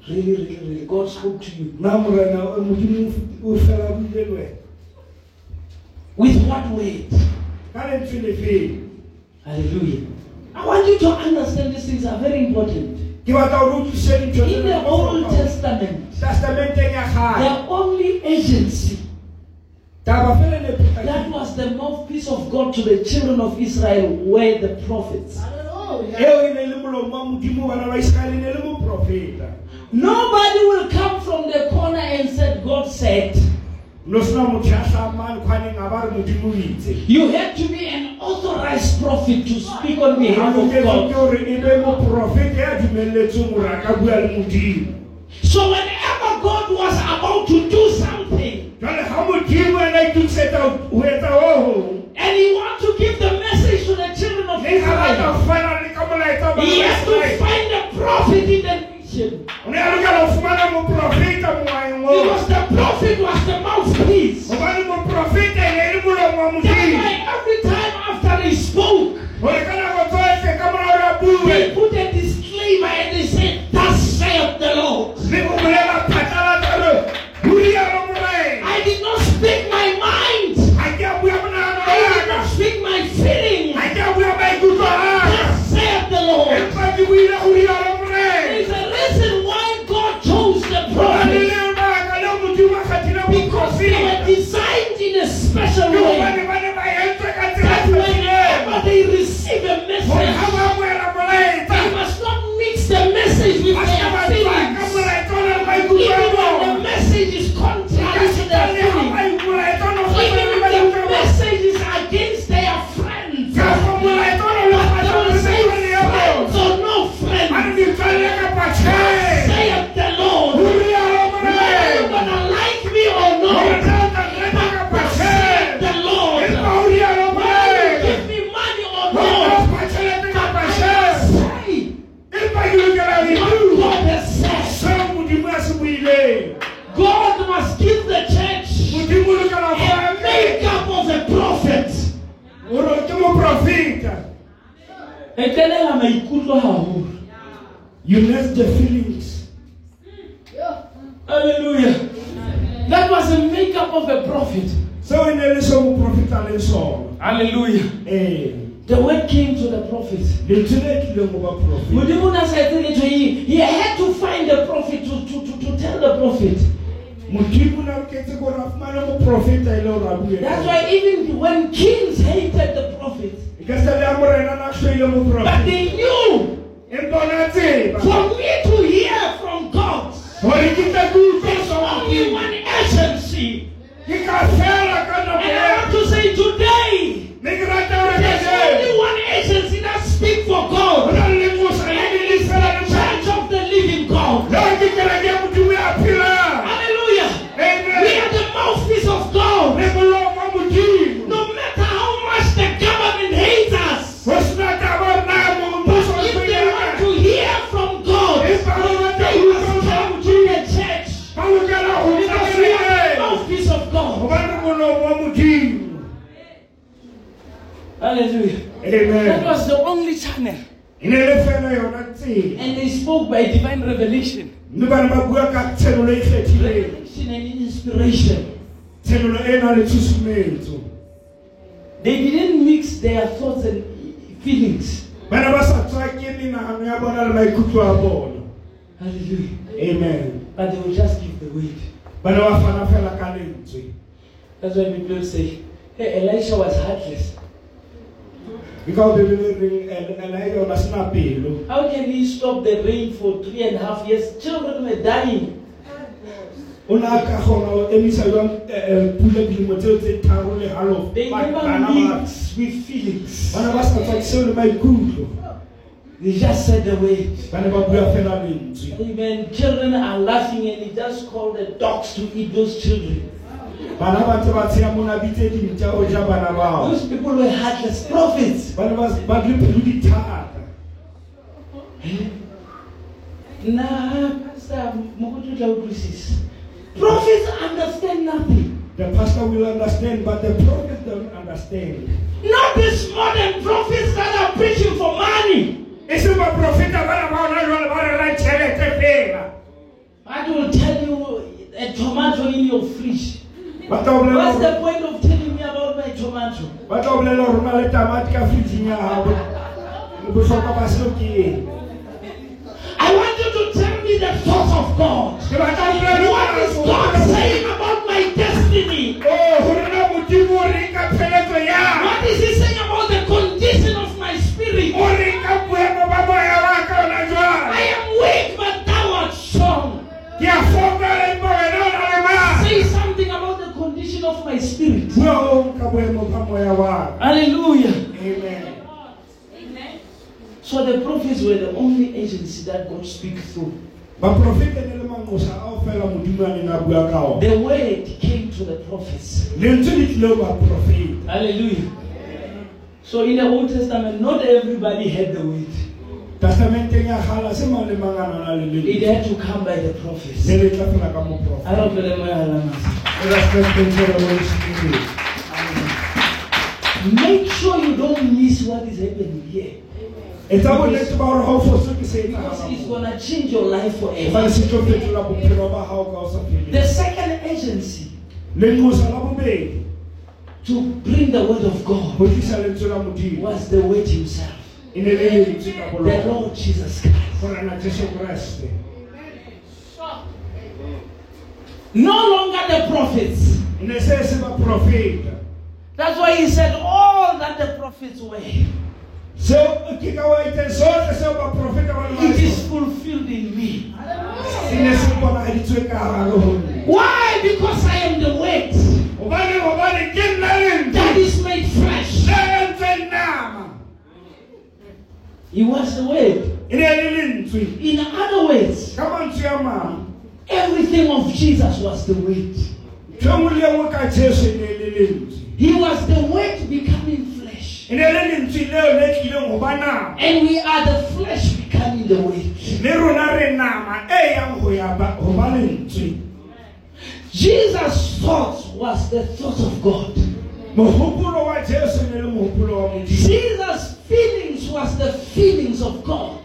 really, really, really? God spoke to you. na morena eh, modimo o fela buile le wena With what word? ka lentswe le fele Hallelujah. I want you to understand these things are very important. Ke batla gore o tlise dintho tse In the Old Testament, the only agency taba fela ne that was the mouthpiece of God to the children of Israel were the prophets. Hallelujah. eo ne le molomo wa modimo bana ba iseraele ne le moprofeta Nobody will come from the corner and said, God said. no sena motho ya tlamane kgwaneng a ba re modimo o itse You had to be an authorized prophet to speak on behalf of God. gore be moprofeta ya dumelletseng gore a ka bua le modimo So whenever God was about to do something jale ga modimo ena itukisetsa ho etsa o hong and he wants to give the message to the children of le ga batla Israel, ho fana le ka molaetsa wa he has to find a prophet in the nation. o ne a lokela ho fumana moprofeta moaeng oo Because the prophet was the mouthpiece. Spoke, gore The feelings. hallelujah. That was a makeup of a prophet. So in the le hallelujah. The word came to the prophet. Lentswe le tlile go ba prophet. modimo na sa etse letho he had to find the prophet to, to, to, to tell the prophet. Modimo na re ketse gore a fumane moprofeta le gore a bue. that's why even when kings hated the prophet ka se le a morena na hloile but they knew Empa o na tseba. for me to hear from god Gore ke tle ke utlwe there's only one agency Ke ka fela ka nako and i want to say today Ne ke rata hore there's only one agency that speak for god called by divine revelation. Revelation and inspiration. They didn't mix their thoughts and feelings. Hallelujah. Amen. But they will just give the weight. That's why people say, hey, Elisha was heartless. Ke ka o bebele reng Elijah o na. How can he stop the rain for three and a half years? Children were dying. O na ka kgona ho emisa jwang eh, eh, pula dilemo tseo tse tharo le halofo. They never bana ba- mix with feelings. Bana ba sa tswa seo le maikutlo. They just said the word. Bana ba bua fela lentswe. Amen. Children are laughing and he just called the dogs to eat those children. Bana ba ntse ba tsheya mona bitse dintja o ja bana bao. Those people were heartless prophets. Bana ba ba di pelo di thata. Eh? Nah, Pastor, Mokoto tla utlwisisa. Prophets understand nothing. The pastor will understand, but the prophets don't understand. Not these modern prophets that are preaching for money. E se ba profeta bana ba hona jwale ba re tjhelete fela. Will tell you a tomato in your fridge. Ba tla o bolela What's the point of telling me about my tomato? ba tla o bolela hore o na le tamati ka fridging ya hao. Bohlokwa ba seo ke eng? I want you to tell me the thoughts of God. Ke batla o bolelle What is God saying about my destiny? Oh, hore na Modimo o reng ka pheletso ya. What is He saying about the condition of my spirit? of my spirit. Hallelujah. Amen. Amen. So the prophets were the only agency that God speaks through. The word came to the prophets. Hallelujah. So in the Old Testament, not everybody had the word. It had to come by the prophets. Le le tla fela ka I moprofeta don't believe my alarm. Let us just enter the Holy Spirit. Make sure you don't miss what is happening here. etsa bonnete ba hore ha o fose ke se Because it's going to change your life forever. se tlo fetola bophelo ba hao ka o sa The second agency lenqosa la bobedi to bring the word of ho God tlisa lentswe la modimo was the word himself. ne le lentswe ka The Lord Jesus Christ. gorena jesu kreste No longer the prophets. ne se se baprofeta That's why he said all that the prophets were. seo ke ka wa itseng sohle seo baprofeta ba le It is fulfilled in me. se ne se bonagaditswe ka hare ho nna Why? Because I am the word hobane hobane ke nna lentswe that is made flesh. le entsweng nama He was the word. ne le lentswe In other words, ka mantswe a mang everything of Jesus was the word. ntho nngwe le nngwe ka jesu ne le lentswe He was the word becoming flesh. ne le lentswe leo le tlileng ho ba nama And we are the flesh becoming the word. le rona re nama yang ho ya ba ho ba lentswe Jesus' thoughts was the thoughts of God. mohopolo wa jesu ne le mohopolo wa modimo Jesus' feelings was the feelings of God.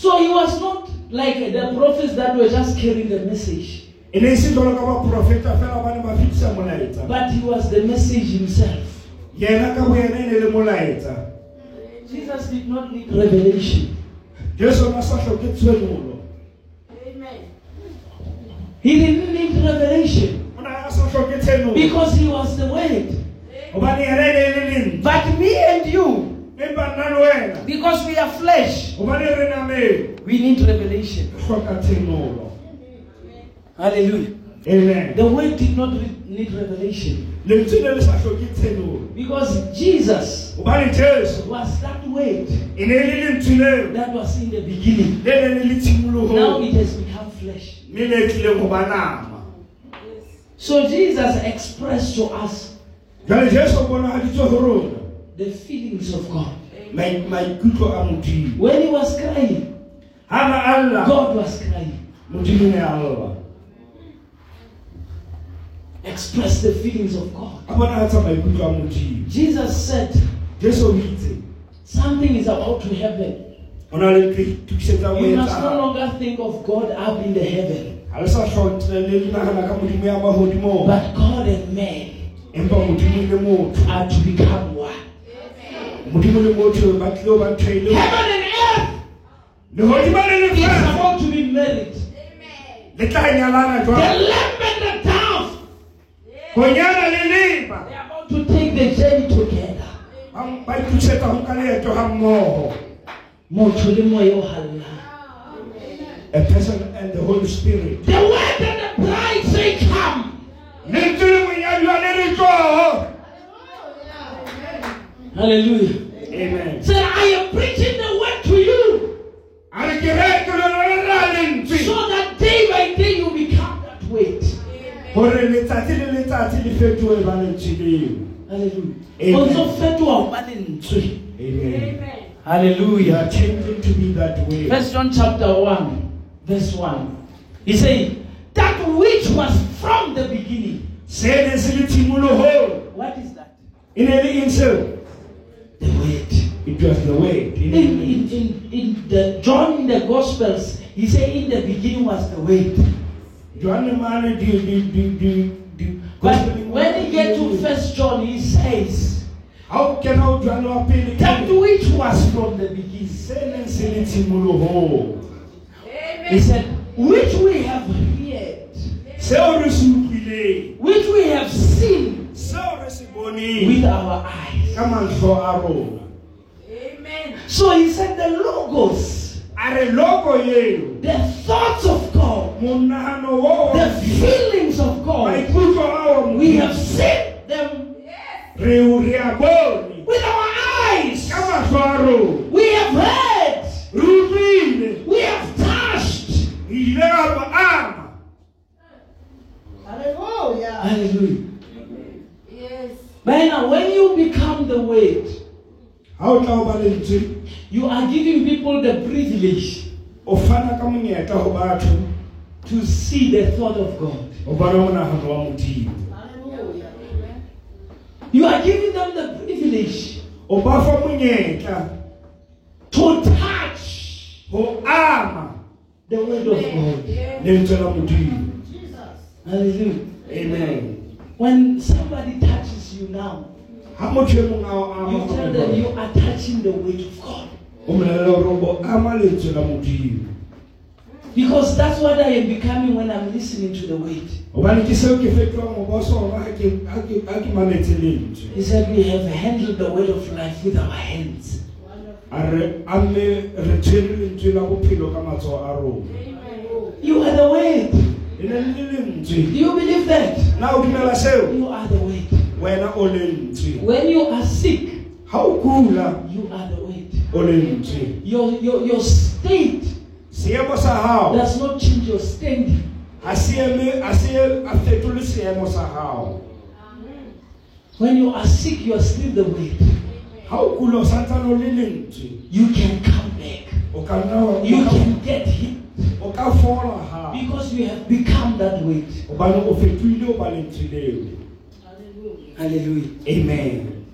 So he was not like the prophets that were just carrying the message, ne se jalo ka baprofeta fela ba ne ba fetisa molaetsa but he was the message himself. yena ka boyena ne le molaetsa Jesus did not need revelation. jesu ona sa tlhoke tshwenolo Amen. He didn't need revelation a sa because he was the word. gobane yena ne But me and you, empa nna le wena because we are flesh, gobane re namele we need revelation. re tlhoka tshenolo Hallelujah. amen. The word did not re- need revelation. Lentswe ne le sa tlhoke tshenolo because Jesus was that word ne le lentswe leo. that was in the beginning. le ne le le Now it has become flesh. mme le tlileng go ba nama. So Jesus expressed to us jale jesu o bonagaditswe go rona the feelings of God. a modimo. When he was crying, ga na a lla God was crying. modimo ne a lla Express the feelings of God. a bonagatsa maikutlo a modimo. Jesus said, jesu o itse. Something is about to happen. o na le tukisetsa go You must no longer think of God up in the heaven, ga le sa tlhotlele le nagana ka modimo ya magodimo but God and man empa modimo le motho. are to become one. modimo le motho ba tlile ba nthoile Heaven and earth! Legodimo le is lefa about to be married. le tla nyalana The jwang lamb and the dove, go nyala they are about to take the journey together. Ba- ba itusetsa go ka leeto ga le moya o a person and the holy spirit. The word and the bride say, Come. lentswe le monyadiwa le le tlogo Hallelujah. amen Said, I am preaching the word to you a re kereke lona le ra lentswe so that day by day you become that weight. gore letsatsi le letsatsi le fetoe ba lentswe leo Hallelujah. Amen. Also fetoha ho ba lentswe. amen Hallelujah. changing to be that way First John chapter 1, verse 1. He said, That which was from the beginning. se ne se le tshimologong What is that? le eng seo The word. it was the way In, in, in, in the John in the Gospels, he said, In the beginning was the word. joane mane di di di di di But when he get to First John, he says, ga o kena o joane wa That which was from the beginning. se neng se le tshimologong He said, Which we have heard, seo re se utlwileng which we have seen with our eyes. Amen. So he said the logos are logo yenu. The thoughts of God. Munano wo. The feelings of God. Maikutlo ao. We have seen them. Yes. Reuriaboni. With our eyes. Kama swaro. We have heard. Ruvile. We have touched. Ilaba ama. Hallelujah. Hallelujah. Yes. Now, when you become the word, ga o tla o ba lentswe you are giving people the privilege o fana ka monyetla go batho to see the thought of God. o bona monagano wa modimo Hallelujah. You are giving them the privilege o ba fa monyetla to touch go ama the word of God. lentswe la modimo Jesus. Hallelujah. amen When somebody touches you now, ga motho mongwe a o ama you tell them you are touching the word of God. o molelela gore o ama lentswe la modimo Because that's what I am becoming when I'm listening to the word. He said we have handled the word of life with our hands. a re amme re tshwere lentswe la bophelo ka matsogo a rona You are the word. Do you believe that? na o dumela You are the word. Wena o When you are sick, o kula. you are the o Your, your, your state seemo sa gago does not change your standing. ga se eme- ga se a fetole seemo sa gago When you are sick, you are still the word. ga o kula o santsane o le lentswe You can come back. o ka nna You can get him o ka fola gape because you have become that weight. gobane o fetoile o ba lentswe leo Hallelujah. amen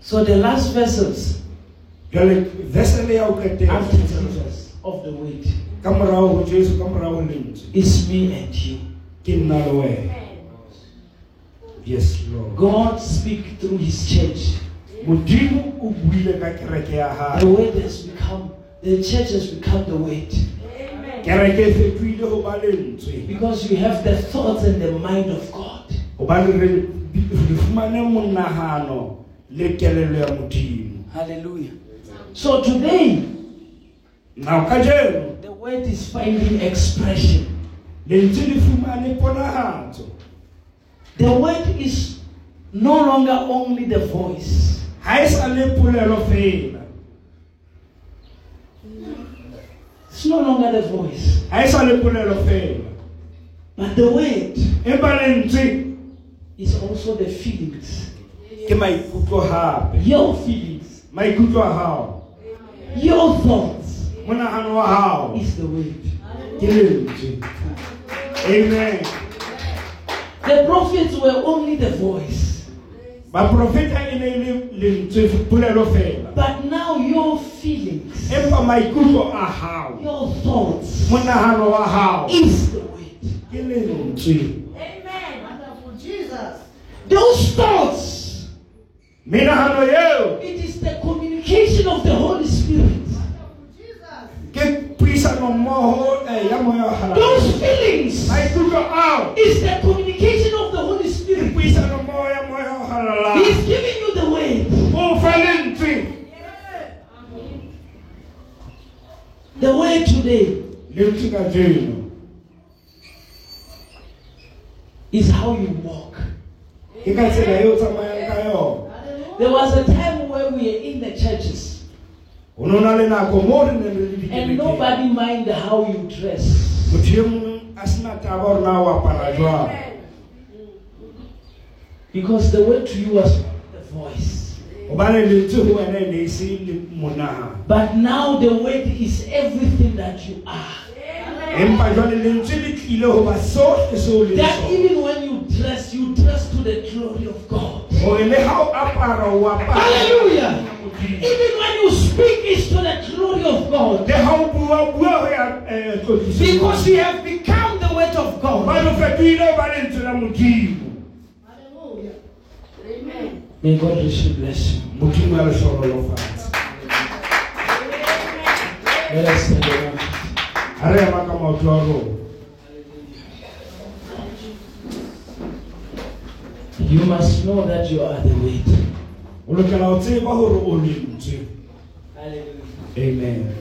So the last vessels jale vessel ya ho qetela after Jesus of the weight ka morao ho Jesu ka morao ho lentswe is me and you. ke nna le yes lord God speak through his church. modimo o buile kereke ya The weight has become, the church has become the weight. kereke fetohile ho ba Because we have the thoughts and the mind of God. Hobane re re fumane monahano le kelello ya modimo Hallelujah. So today, now the word is finding expression. lentswe le fumane ponahatso The word is no longer only the voice. ha e sa le polelo fela It's no longer the voice. ha e sa le polelo fela But the word lentswe is also the feelings. ke maikutlo hape. Your feelings. maikutlo a hao. Your thoughts. Monahano wa hao. Is the word. ke lentswe. Amen. The prophets were only the voice. baprofeta e ne le lentswe polelo fela. But now your feelings, empa maikutlo a hao. Your thoughts. Monahano wa hao. Is the word. ke lentswe Those thoughts, it is the communication of the Holy Spirit. ke puisano mmoho eh, ya moya wa halala Those feelings is the communication of the Holy Spirit. puisano mmoho ya moya wa halala He's giving you the way. The way today lentswe ka jeno is how you walk. There was a time where we were in the churches. Ho no na le nako moo re ne re le and nobody mind how you dress. motho mong a sena taba hore na o apara jwang. Because the word to you was the voice. hobane lentswe ho wena ne se le monahano. But now the word is everything that you are. empa jwale lentswe le tlile ho ba sohle seo le That even when you dress, you dress to the glory of God. hore le ha o apara o apara Hallelujah. Even when you speak, it's to the glory of God. le ha o bua bua ho ya eh, tlhwekiso Because you have become the word of God. hobane o fetohile ho ba lentswe la modimo May God richly bless you. modimo ya lehloholofatshe Let us stand around. ha re ema ka maoto a rona You must know that you are the weight. o lokela ho tseba hore o lentswe Hallelujah. amen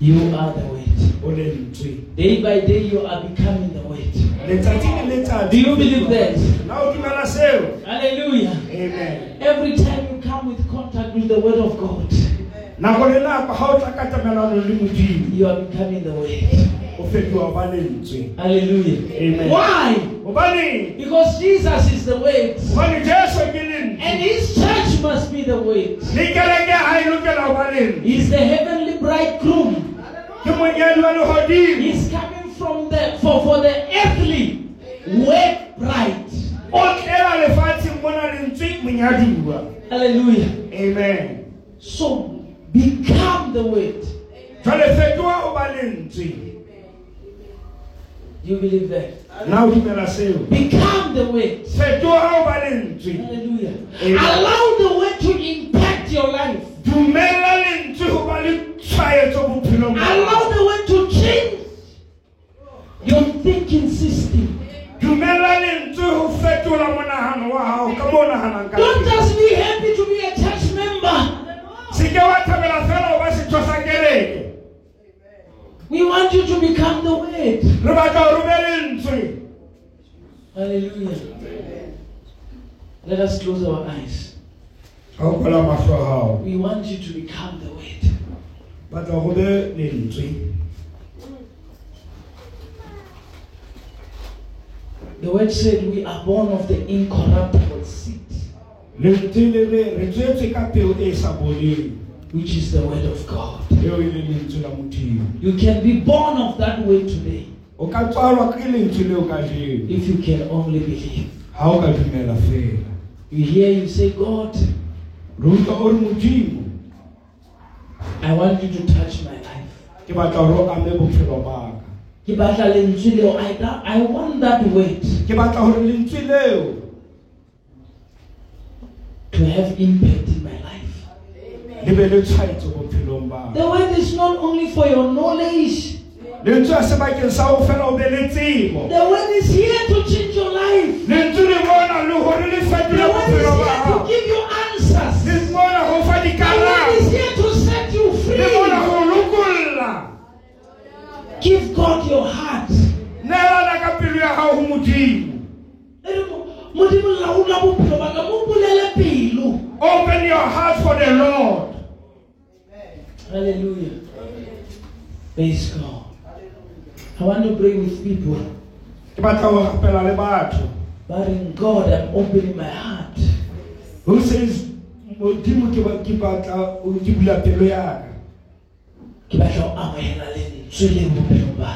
You are the weight. o lentswe Day by day, you are becoming the weight. letsatsi le letsatsi Do you believe that? na o dumela seo Hallelujah. amen Every time you come with contact with the word of God, nako le nako ha o tla ka tamelano le modimo you are becoming the weight. O fetoha ba lentswe Hallelujah. Amen. Why? Because Jesus is the weight. hobane jesu ke lentswe And his church must be the way. le kereke ha lokela ho ba lentswe He's the heavenly bridegroom. ke monyadi wa lehodimo He's coming from the for, for the earthly wed bride. o tlela lefatsheng mona lentswe monyaduwa Hallelujah. amen So become the weight. jwale fetoha ho ba lentswe Do you believe that? na o dumela seo Become the weight. fetoha ho ba lentswe Hallelujah. Amen. Allow the way to impact your life. dumela lentswe ho ba le tshwaetso bophelong ba Allow the way to change your thinking system. dumela lentswe ho fetola monahano wa hao ka moo o nahanang ka Don't just be happy to be a church member. se ke wa thabela fela ho ba setho sa kereke We want you to become the word. re batla hore o Hallelujah. Let us close our eyes. ha o kwala mahlo a hao We want you to become the word. batla go be lentswe The word said we are born of the incorruptible seed, lentswe le re re tswetswe ka peo sa boleng which is the word of God. eo leng lentswe la modimo You can be born of that way today o ka tswalwa ke lentswe leo ka jeno if you can only believe. ha o ka dumela fela You hear you say, God, re utlwa o re modimo I want you to touch my life. ke batla gore o ame bophelo baka Ke batla lentswe leo. I, I want that word ke batla gore lentswe leo to have impact The word is not only for your knowledge. lentswe sebakeng sa go fela o be le tsebo The word is here to change your life. lentswe le mona le gore le The fetole word is bophelo here to give you answers. le mona go fa The word is here to set you free. go Give God your heart. neelana ka pelo ya gago go modimo Modimo laola bophelo ba mo bulele pelo. open your heart for the lord Hallelujah. Praise God. I want to pray with people. ke batla go rapela But in God, I'm opening my heart. who says modimo ke ba- ke batla o- ke bula pelo yaka Ke batla ho amohela lentswe le bophelong ba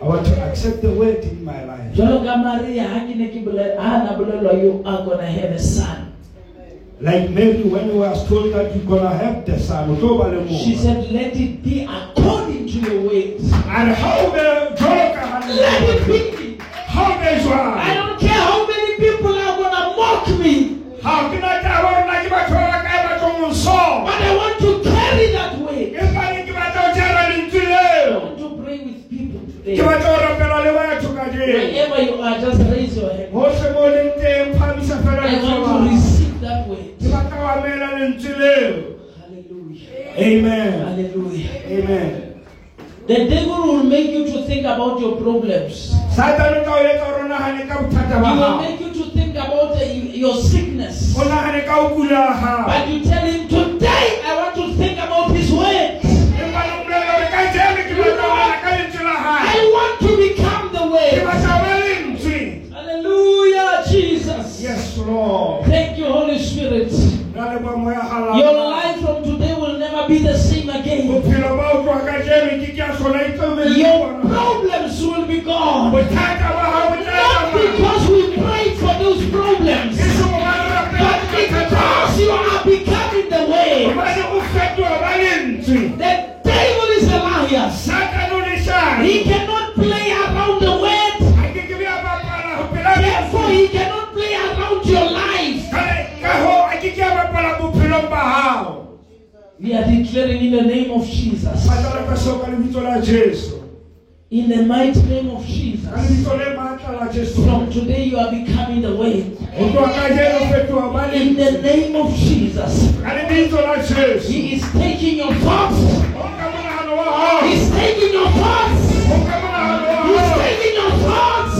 i want to accept the word in my life Jwalo ka Maria, ke ne ke ha na bolelwa you are gonna have a son. Like Mary when he was told that you're gonna have the son o tlo ba le She said, let it be according to your ways. and how be jwalo ka ha le- Let it be. how be I don't care how many people are gonna mock me, ha ke na taba gore na ke batho ba bakae ba tlo mo nsoma but I want to carry that weight. empa ne ke batla ho tshela lentswe I want to pray with people today. batla ho rapela le batho ka jeno Wherever you are, just raise your hand. hohle mo o leng teng phamisa fela I letsoho want la to hao. receive that weight. ke batla ho amela lentswe leo Hallelujah. Amen Hallelujah. amen The devil will make you to think about your problems. satane o tla o etsa gore o nagane ka bothata He will make you to think about your sickness. o nagane ka o kula ga gago But you tell him, today I want to think about his word. empa le mmolelela gore ka jeno ke batla ho nagana ka lentswe la I want to become the way. Hallelujah, Jesus. yes lord Thank you, Holy Spirit. Tla Not because we prayed for those problems, but because you are becoming the way. The devil is a liar. He cannot play around the word. Therefore, he cannot play around your life. We are declaring in the name of Jesus. In the mighty name of Jesus. lebitso le maatla la jesu From today, you are becoming the way. go tloga ka jeno fetoga ba In the name of Jesus. ka lebitso la jesu He is taking your thoughts. o ka monagano wa gago He's taking your thoughts. He's taking your thoughts.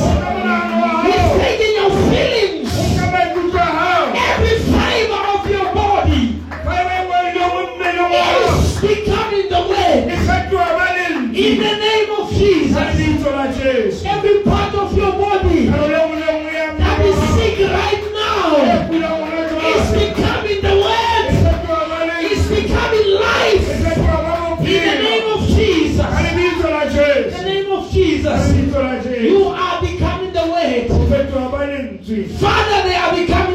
Every part of your body karolo nngwe le nngwe ya that is sick right now kula bolwetse ba is becoming the word. fetoga ba Is lentswe becoming life. In the name of Jesus. ka lebitso la In the name of Jesus. lebitso la jesu You are becoming the word. o fetoga ba lentswe Father, they are becoming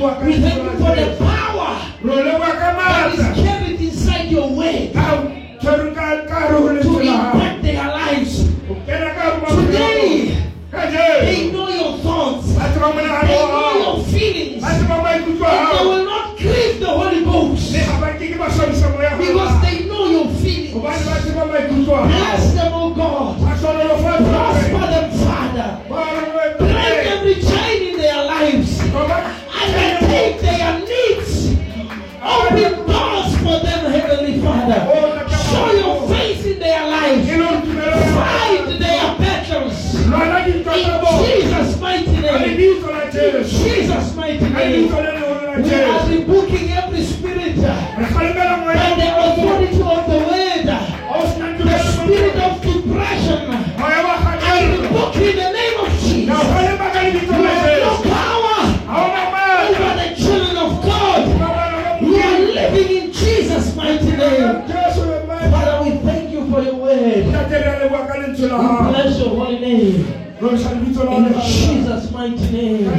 We thank you In Jesus' mighty name.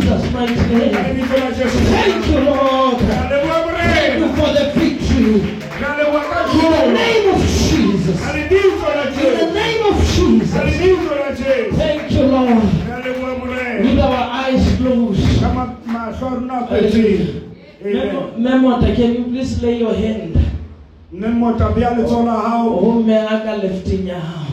Jesus' mighty name. Thank you, Lord. Thank you for the victory. In the name of Jesus. In the name of Jesus. Thank you, Lord. With our eyes closed. Memo- Memota, can you please lay your hand? Letsola hao Oh, me aka lifting now. o me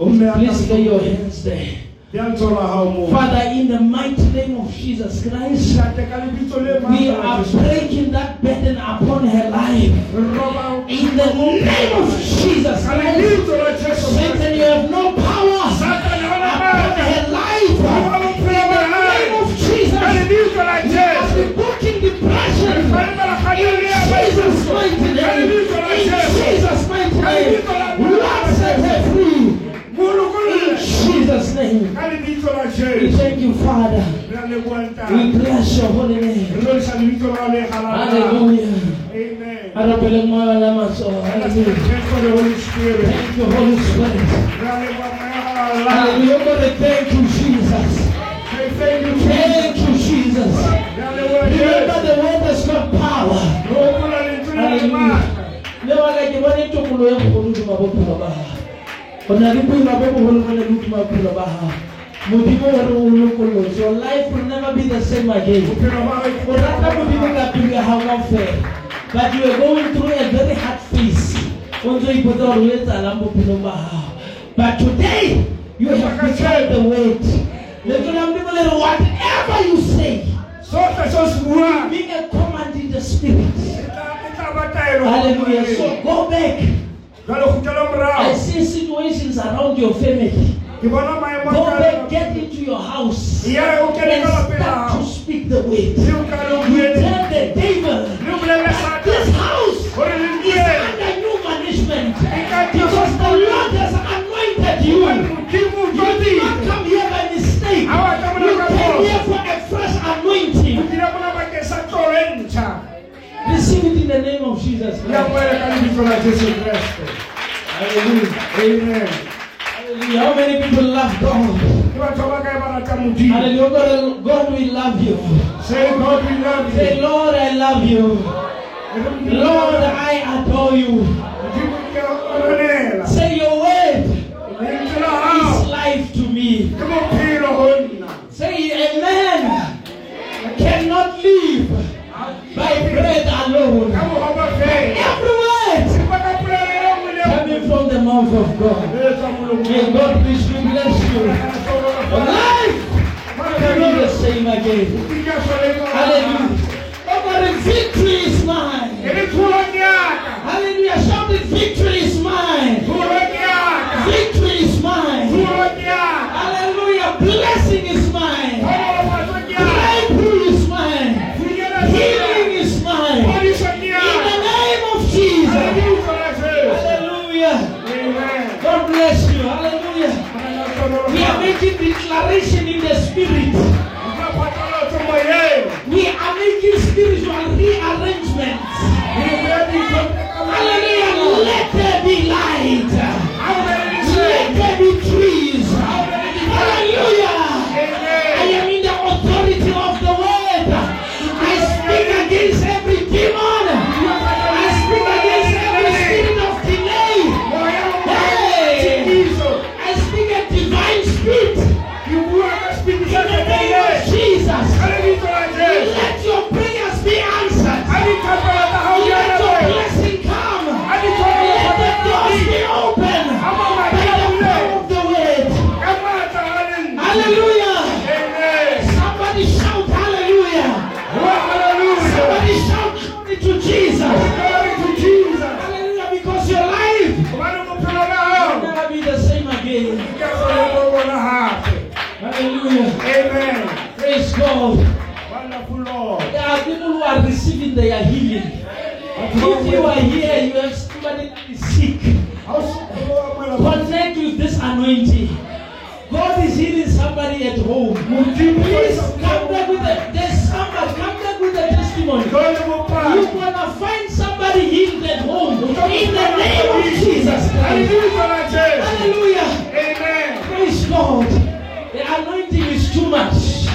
Please lay your hands there. bia letsola hao mo Father, in the mighty name of Jesus Christ, Tate ka lebitso le we are breaking that burden upon her life. In the name of Jesus Christ, lebitso la Jesu Satan, you have no power Satan upon her life. Ka bophelo ba In the name of Jesus, ka lebitso la we are rebuking depression. Ka lebitso la kgatelelo ya In Jesus' mighty name. In Jesus' mighty name. Lord, set her free. Jesus' name. ka lebitso la We thank you, Father. Re a leboha. We bless your holy name. lorisa lebitso la hao le halala. Hallelujah. Amen Arapele moya la maso. Hallelujah. Thank for the Holy Spirit. Thank you, Holy Spirit. Re a leboha moya halala. Hallelujah. God, Thank you, Jesus. Thank you, Thank you, Jesus. Re a leboha Remember the word has got power. Re hopola lentswe la le matla. le wa ka ke bone tokolo ya bogolo duma bophelo ba gago go na le boima bo bogolo le duma bophelo ba gago modimo o re o lokolotse. Your life will never be the same again. Bophelo ba hao o rata modimo ka pelo ya gago but you are going through a very hard phase. O ntse o ipotsa gore o etsalang bophelong ba gago but today you have become the word. Lentswe la modimo le whatever you say Sohle seo se buang. being a command in the spirit. Tla- tla ba taelo. hallelujah. So go back. Jwale kgutlela morao. I see situations around your family. Ke bona maemo Go back, get into your house, and ka lapeng la start to speak the word. Le o kare o You tell the devil, Le o bolelle Satan. this house is under new management because the Lord has anointed you. You did not come here by mistake. Ha wa tsamaya You came here for a fresh anointing. O tlile mona bakeng sa tlolo ntjha. Receive it in the name of Jesus Christ. amohele ka lebitso la Jesu Kreste. Hallelujah. Amen. Hallelujah. How many people love God? Ke batho ba kae ba? Hallelujah. God, uh, God will love you. Say, God, we love you. Say, Lord, I love you. Lord, I adore you. Modimo ke a o lwanela. Say, God. E tswang molomong. May God richly bless you. Your life will be the same again. Hallelujah. Oh, God, the victory In the name of Jesus Christ. Hallelujah. Amen. Praise God. The anointing is too much.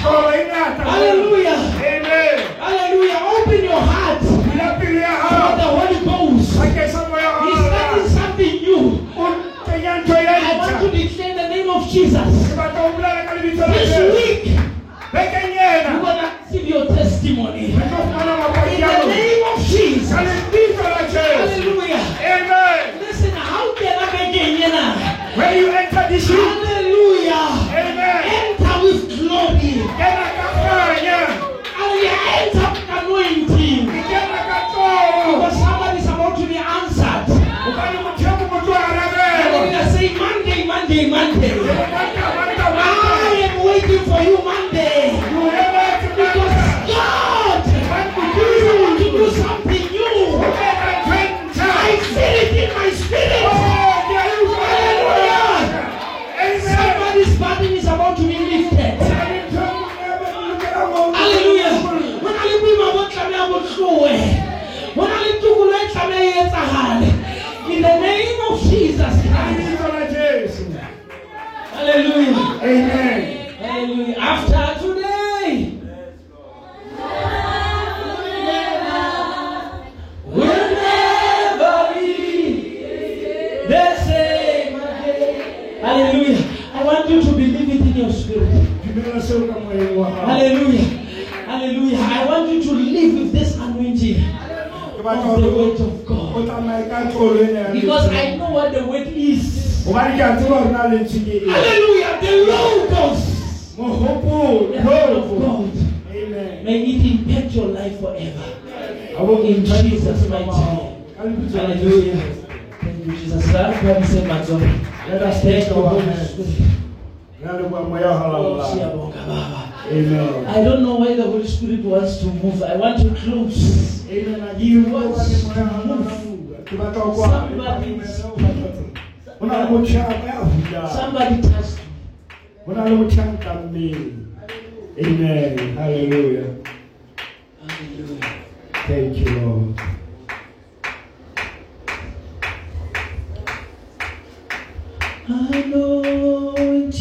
anointing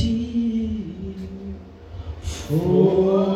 for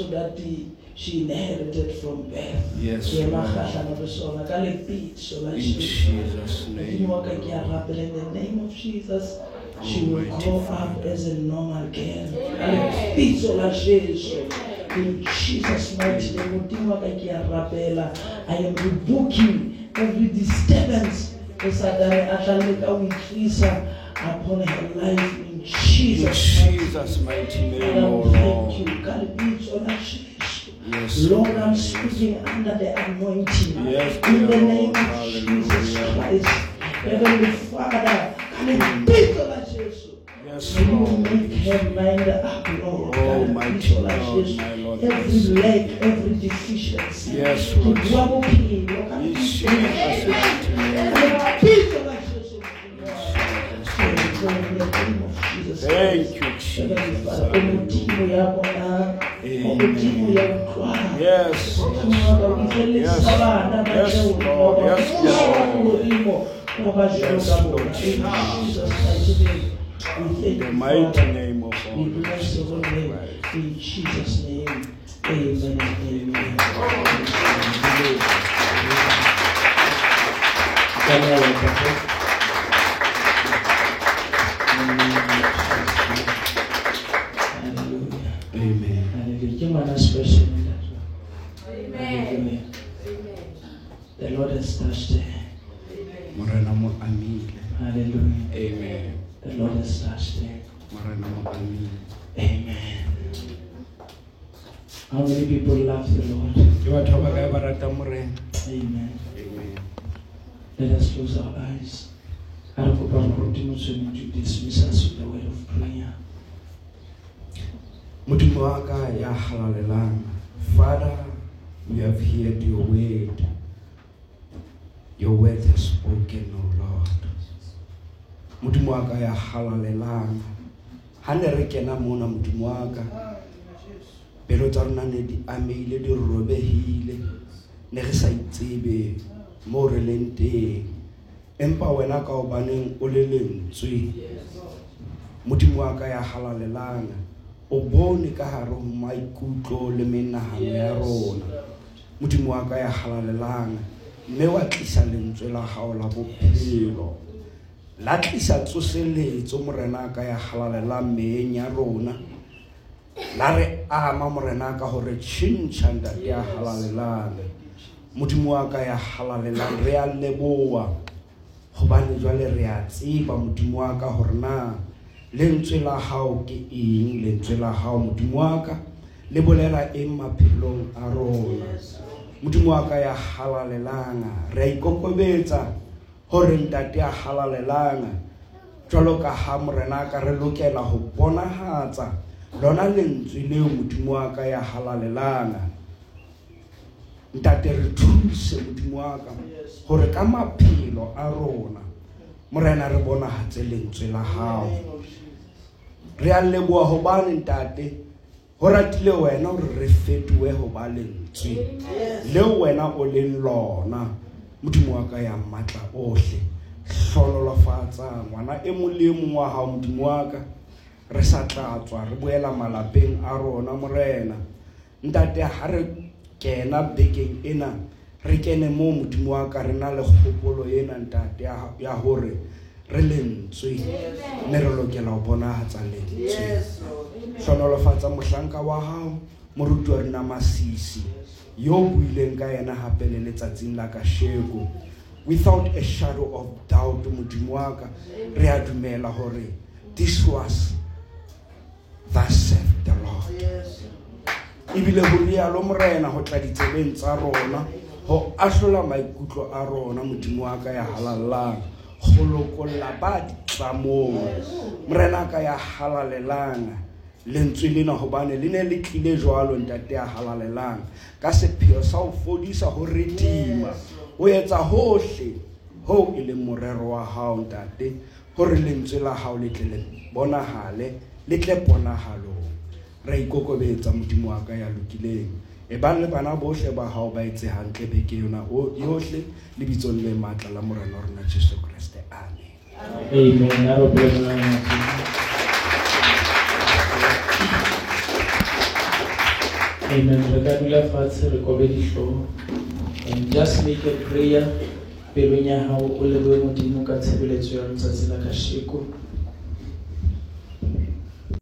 Jesu that the- she inherited from birth. Yes, Ke ema Lord. kgahlano le sona ka lebitso la In Jesus' name. wa ka ke a Lord. rapela in the name of Jesus. Oh, she will grow up as a normal girl. Ka lebitso la Jesu. In Jesus' mighty name, Modimo wa ka ke a rapela. I am rebuking every disturbance e Satane a tla leka ho e tlisa upon her life in In Jesus' mighty Jesus' mighty name, oh we thank you. Lord. Ka lebitso la Yes, Lord, I'm yes. speaking under the anointing. Yes, in the name Lord. of Jesus Christ. Heavenly Father, can it be so like Jesus? Yes, May you make her mind up, Lord. Oh, be mighty God, Jesus? my Lord. Every leg, every deficiency. Yes, Lord. double pain, Lord, can In it be Jesus' Thank you. Yes. Yes. Yes. Yes. Yes. Hallelujah. Amen. Hallelujah. Give my last in that one. Amen. Hallelujah. Amen. The Lord has touched her. Morena. Hallelujah. Amen. The Lord has touched her. Morena. Amen. How many people love the Lord? Ke batho ba kae ba rata morena? Amen. Amen. Let us close our eyes. I'm continuing to dismiss the word of prayer. Father, we have heard your word. Your word has spoken, O Lord. Modimo wa ka ya halalelang. Ha ne re kena mona modimo wa ka. Ne di amehile di robehile. Ne re sa itsebe mo re. Empa wena ka hobaneng o le lentswe. Modimo wa ka ya halalelang. o bone ka hare ho maikutlo le menahano ya rona. Modimo wa ka ya halalelang. Mme wa tlisa lentswe la hao la bophelo. La tlisa tsoseletso morena ka ya halalelang meyeng ya rona. La re ama morena ka hore tšhintšha ntate ya halalelang. Modimo wa ka ya halalelang re a leboa gobane jwale re a tseba modimo wa ka gore na lentswe la hao ke eng? Lentswe la hao modimo wa ka le bolela eng maphelong a rona? Modimo wa ka ya halalelanga re a ikokobetsa gore ntate a halalelanga jwalo ka ha morena ka re lokela ho bonahatsa lona lentswe leo modimo wa ka ya halalelanga ntate re thuse modimo wa ka gore ka maphelo a rona morena re bonahatse lentswe la hao. Re a leboha hobane ntate ho ratile wena hore re fetohe ho ba lentswe. Leo wena o leng lona modimo wa ka ya matla ohle. Hlonolofatsa ngwana e mong le mong wa hao modimo wa ka. Re sa re boela malapeng a rona morena. Ntate re kena bekeng ena re kene moo modimo wa ka re na le kgopolo ena ntate ya- ya hore re lentswe mme re lokela ho bonahatsa lentswe hlonolofatsa mohlanka wa hao moruti wa rena masisi yo o buileng ka yena hape le letsatsing la kasheko. Without a shadow of doubt modimo wa ka re a dumela hore this was thus saith the lord ebile ho rialo morena ho tla ditsebeng tsa rona. Ho ahlola maikutlo a rona modimo wa ka ya halallang. Go lokolla ba ditlamong. Morena ka ya halalelang. Lentswe lena hobane le ne le tlile jwalo ntate ya halalelang. Ka sepheo sa ho fodisa ho retima ho etsa hohle ho e leng morero wa hao ntate gore lentswe la gago le tle le bonagale le tle ponagalong ra ikokobetsa modimo wa ka ya lokileng e bang le bana botlhe ba gago ba etse gantle beke yona o- yotlhe le bitsong le maatla la morena wa rona jesu kreste amen Amen. I don't blame you. Amen. Re ka dula fatshe re kobe dihlooho. And just make a prayer pelong ya hao o lebohe modimo ka tshebeletso ya letsatsi la kasheko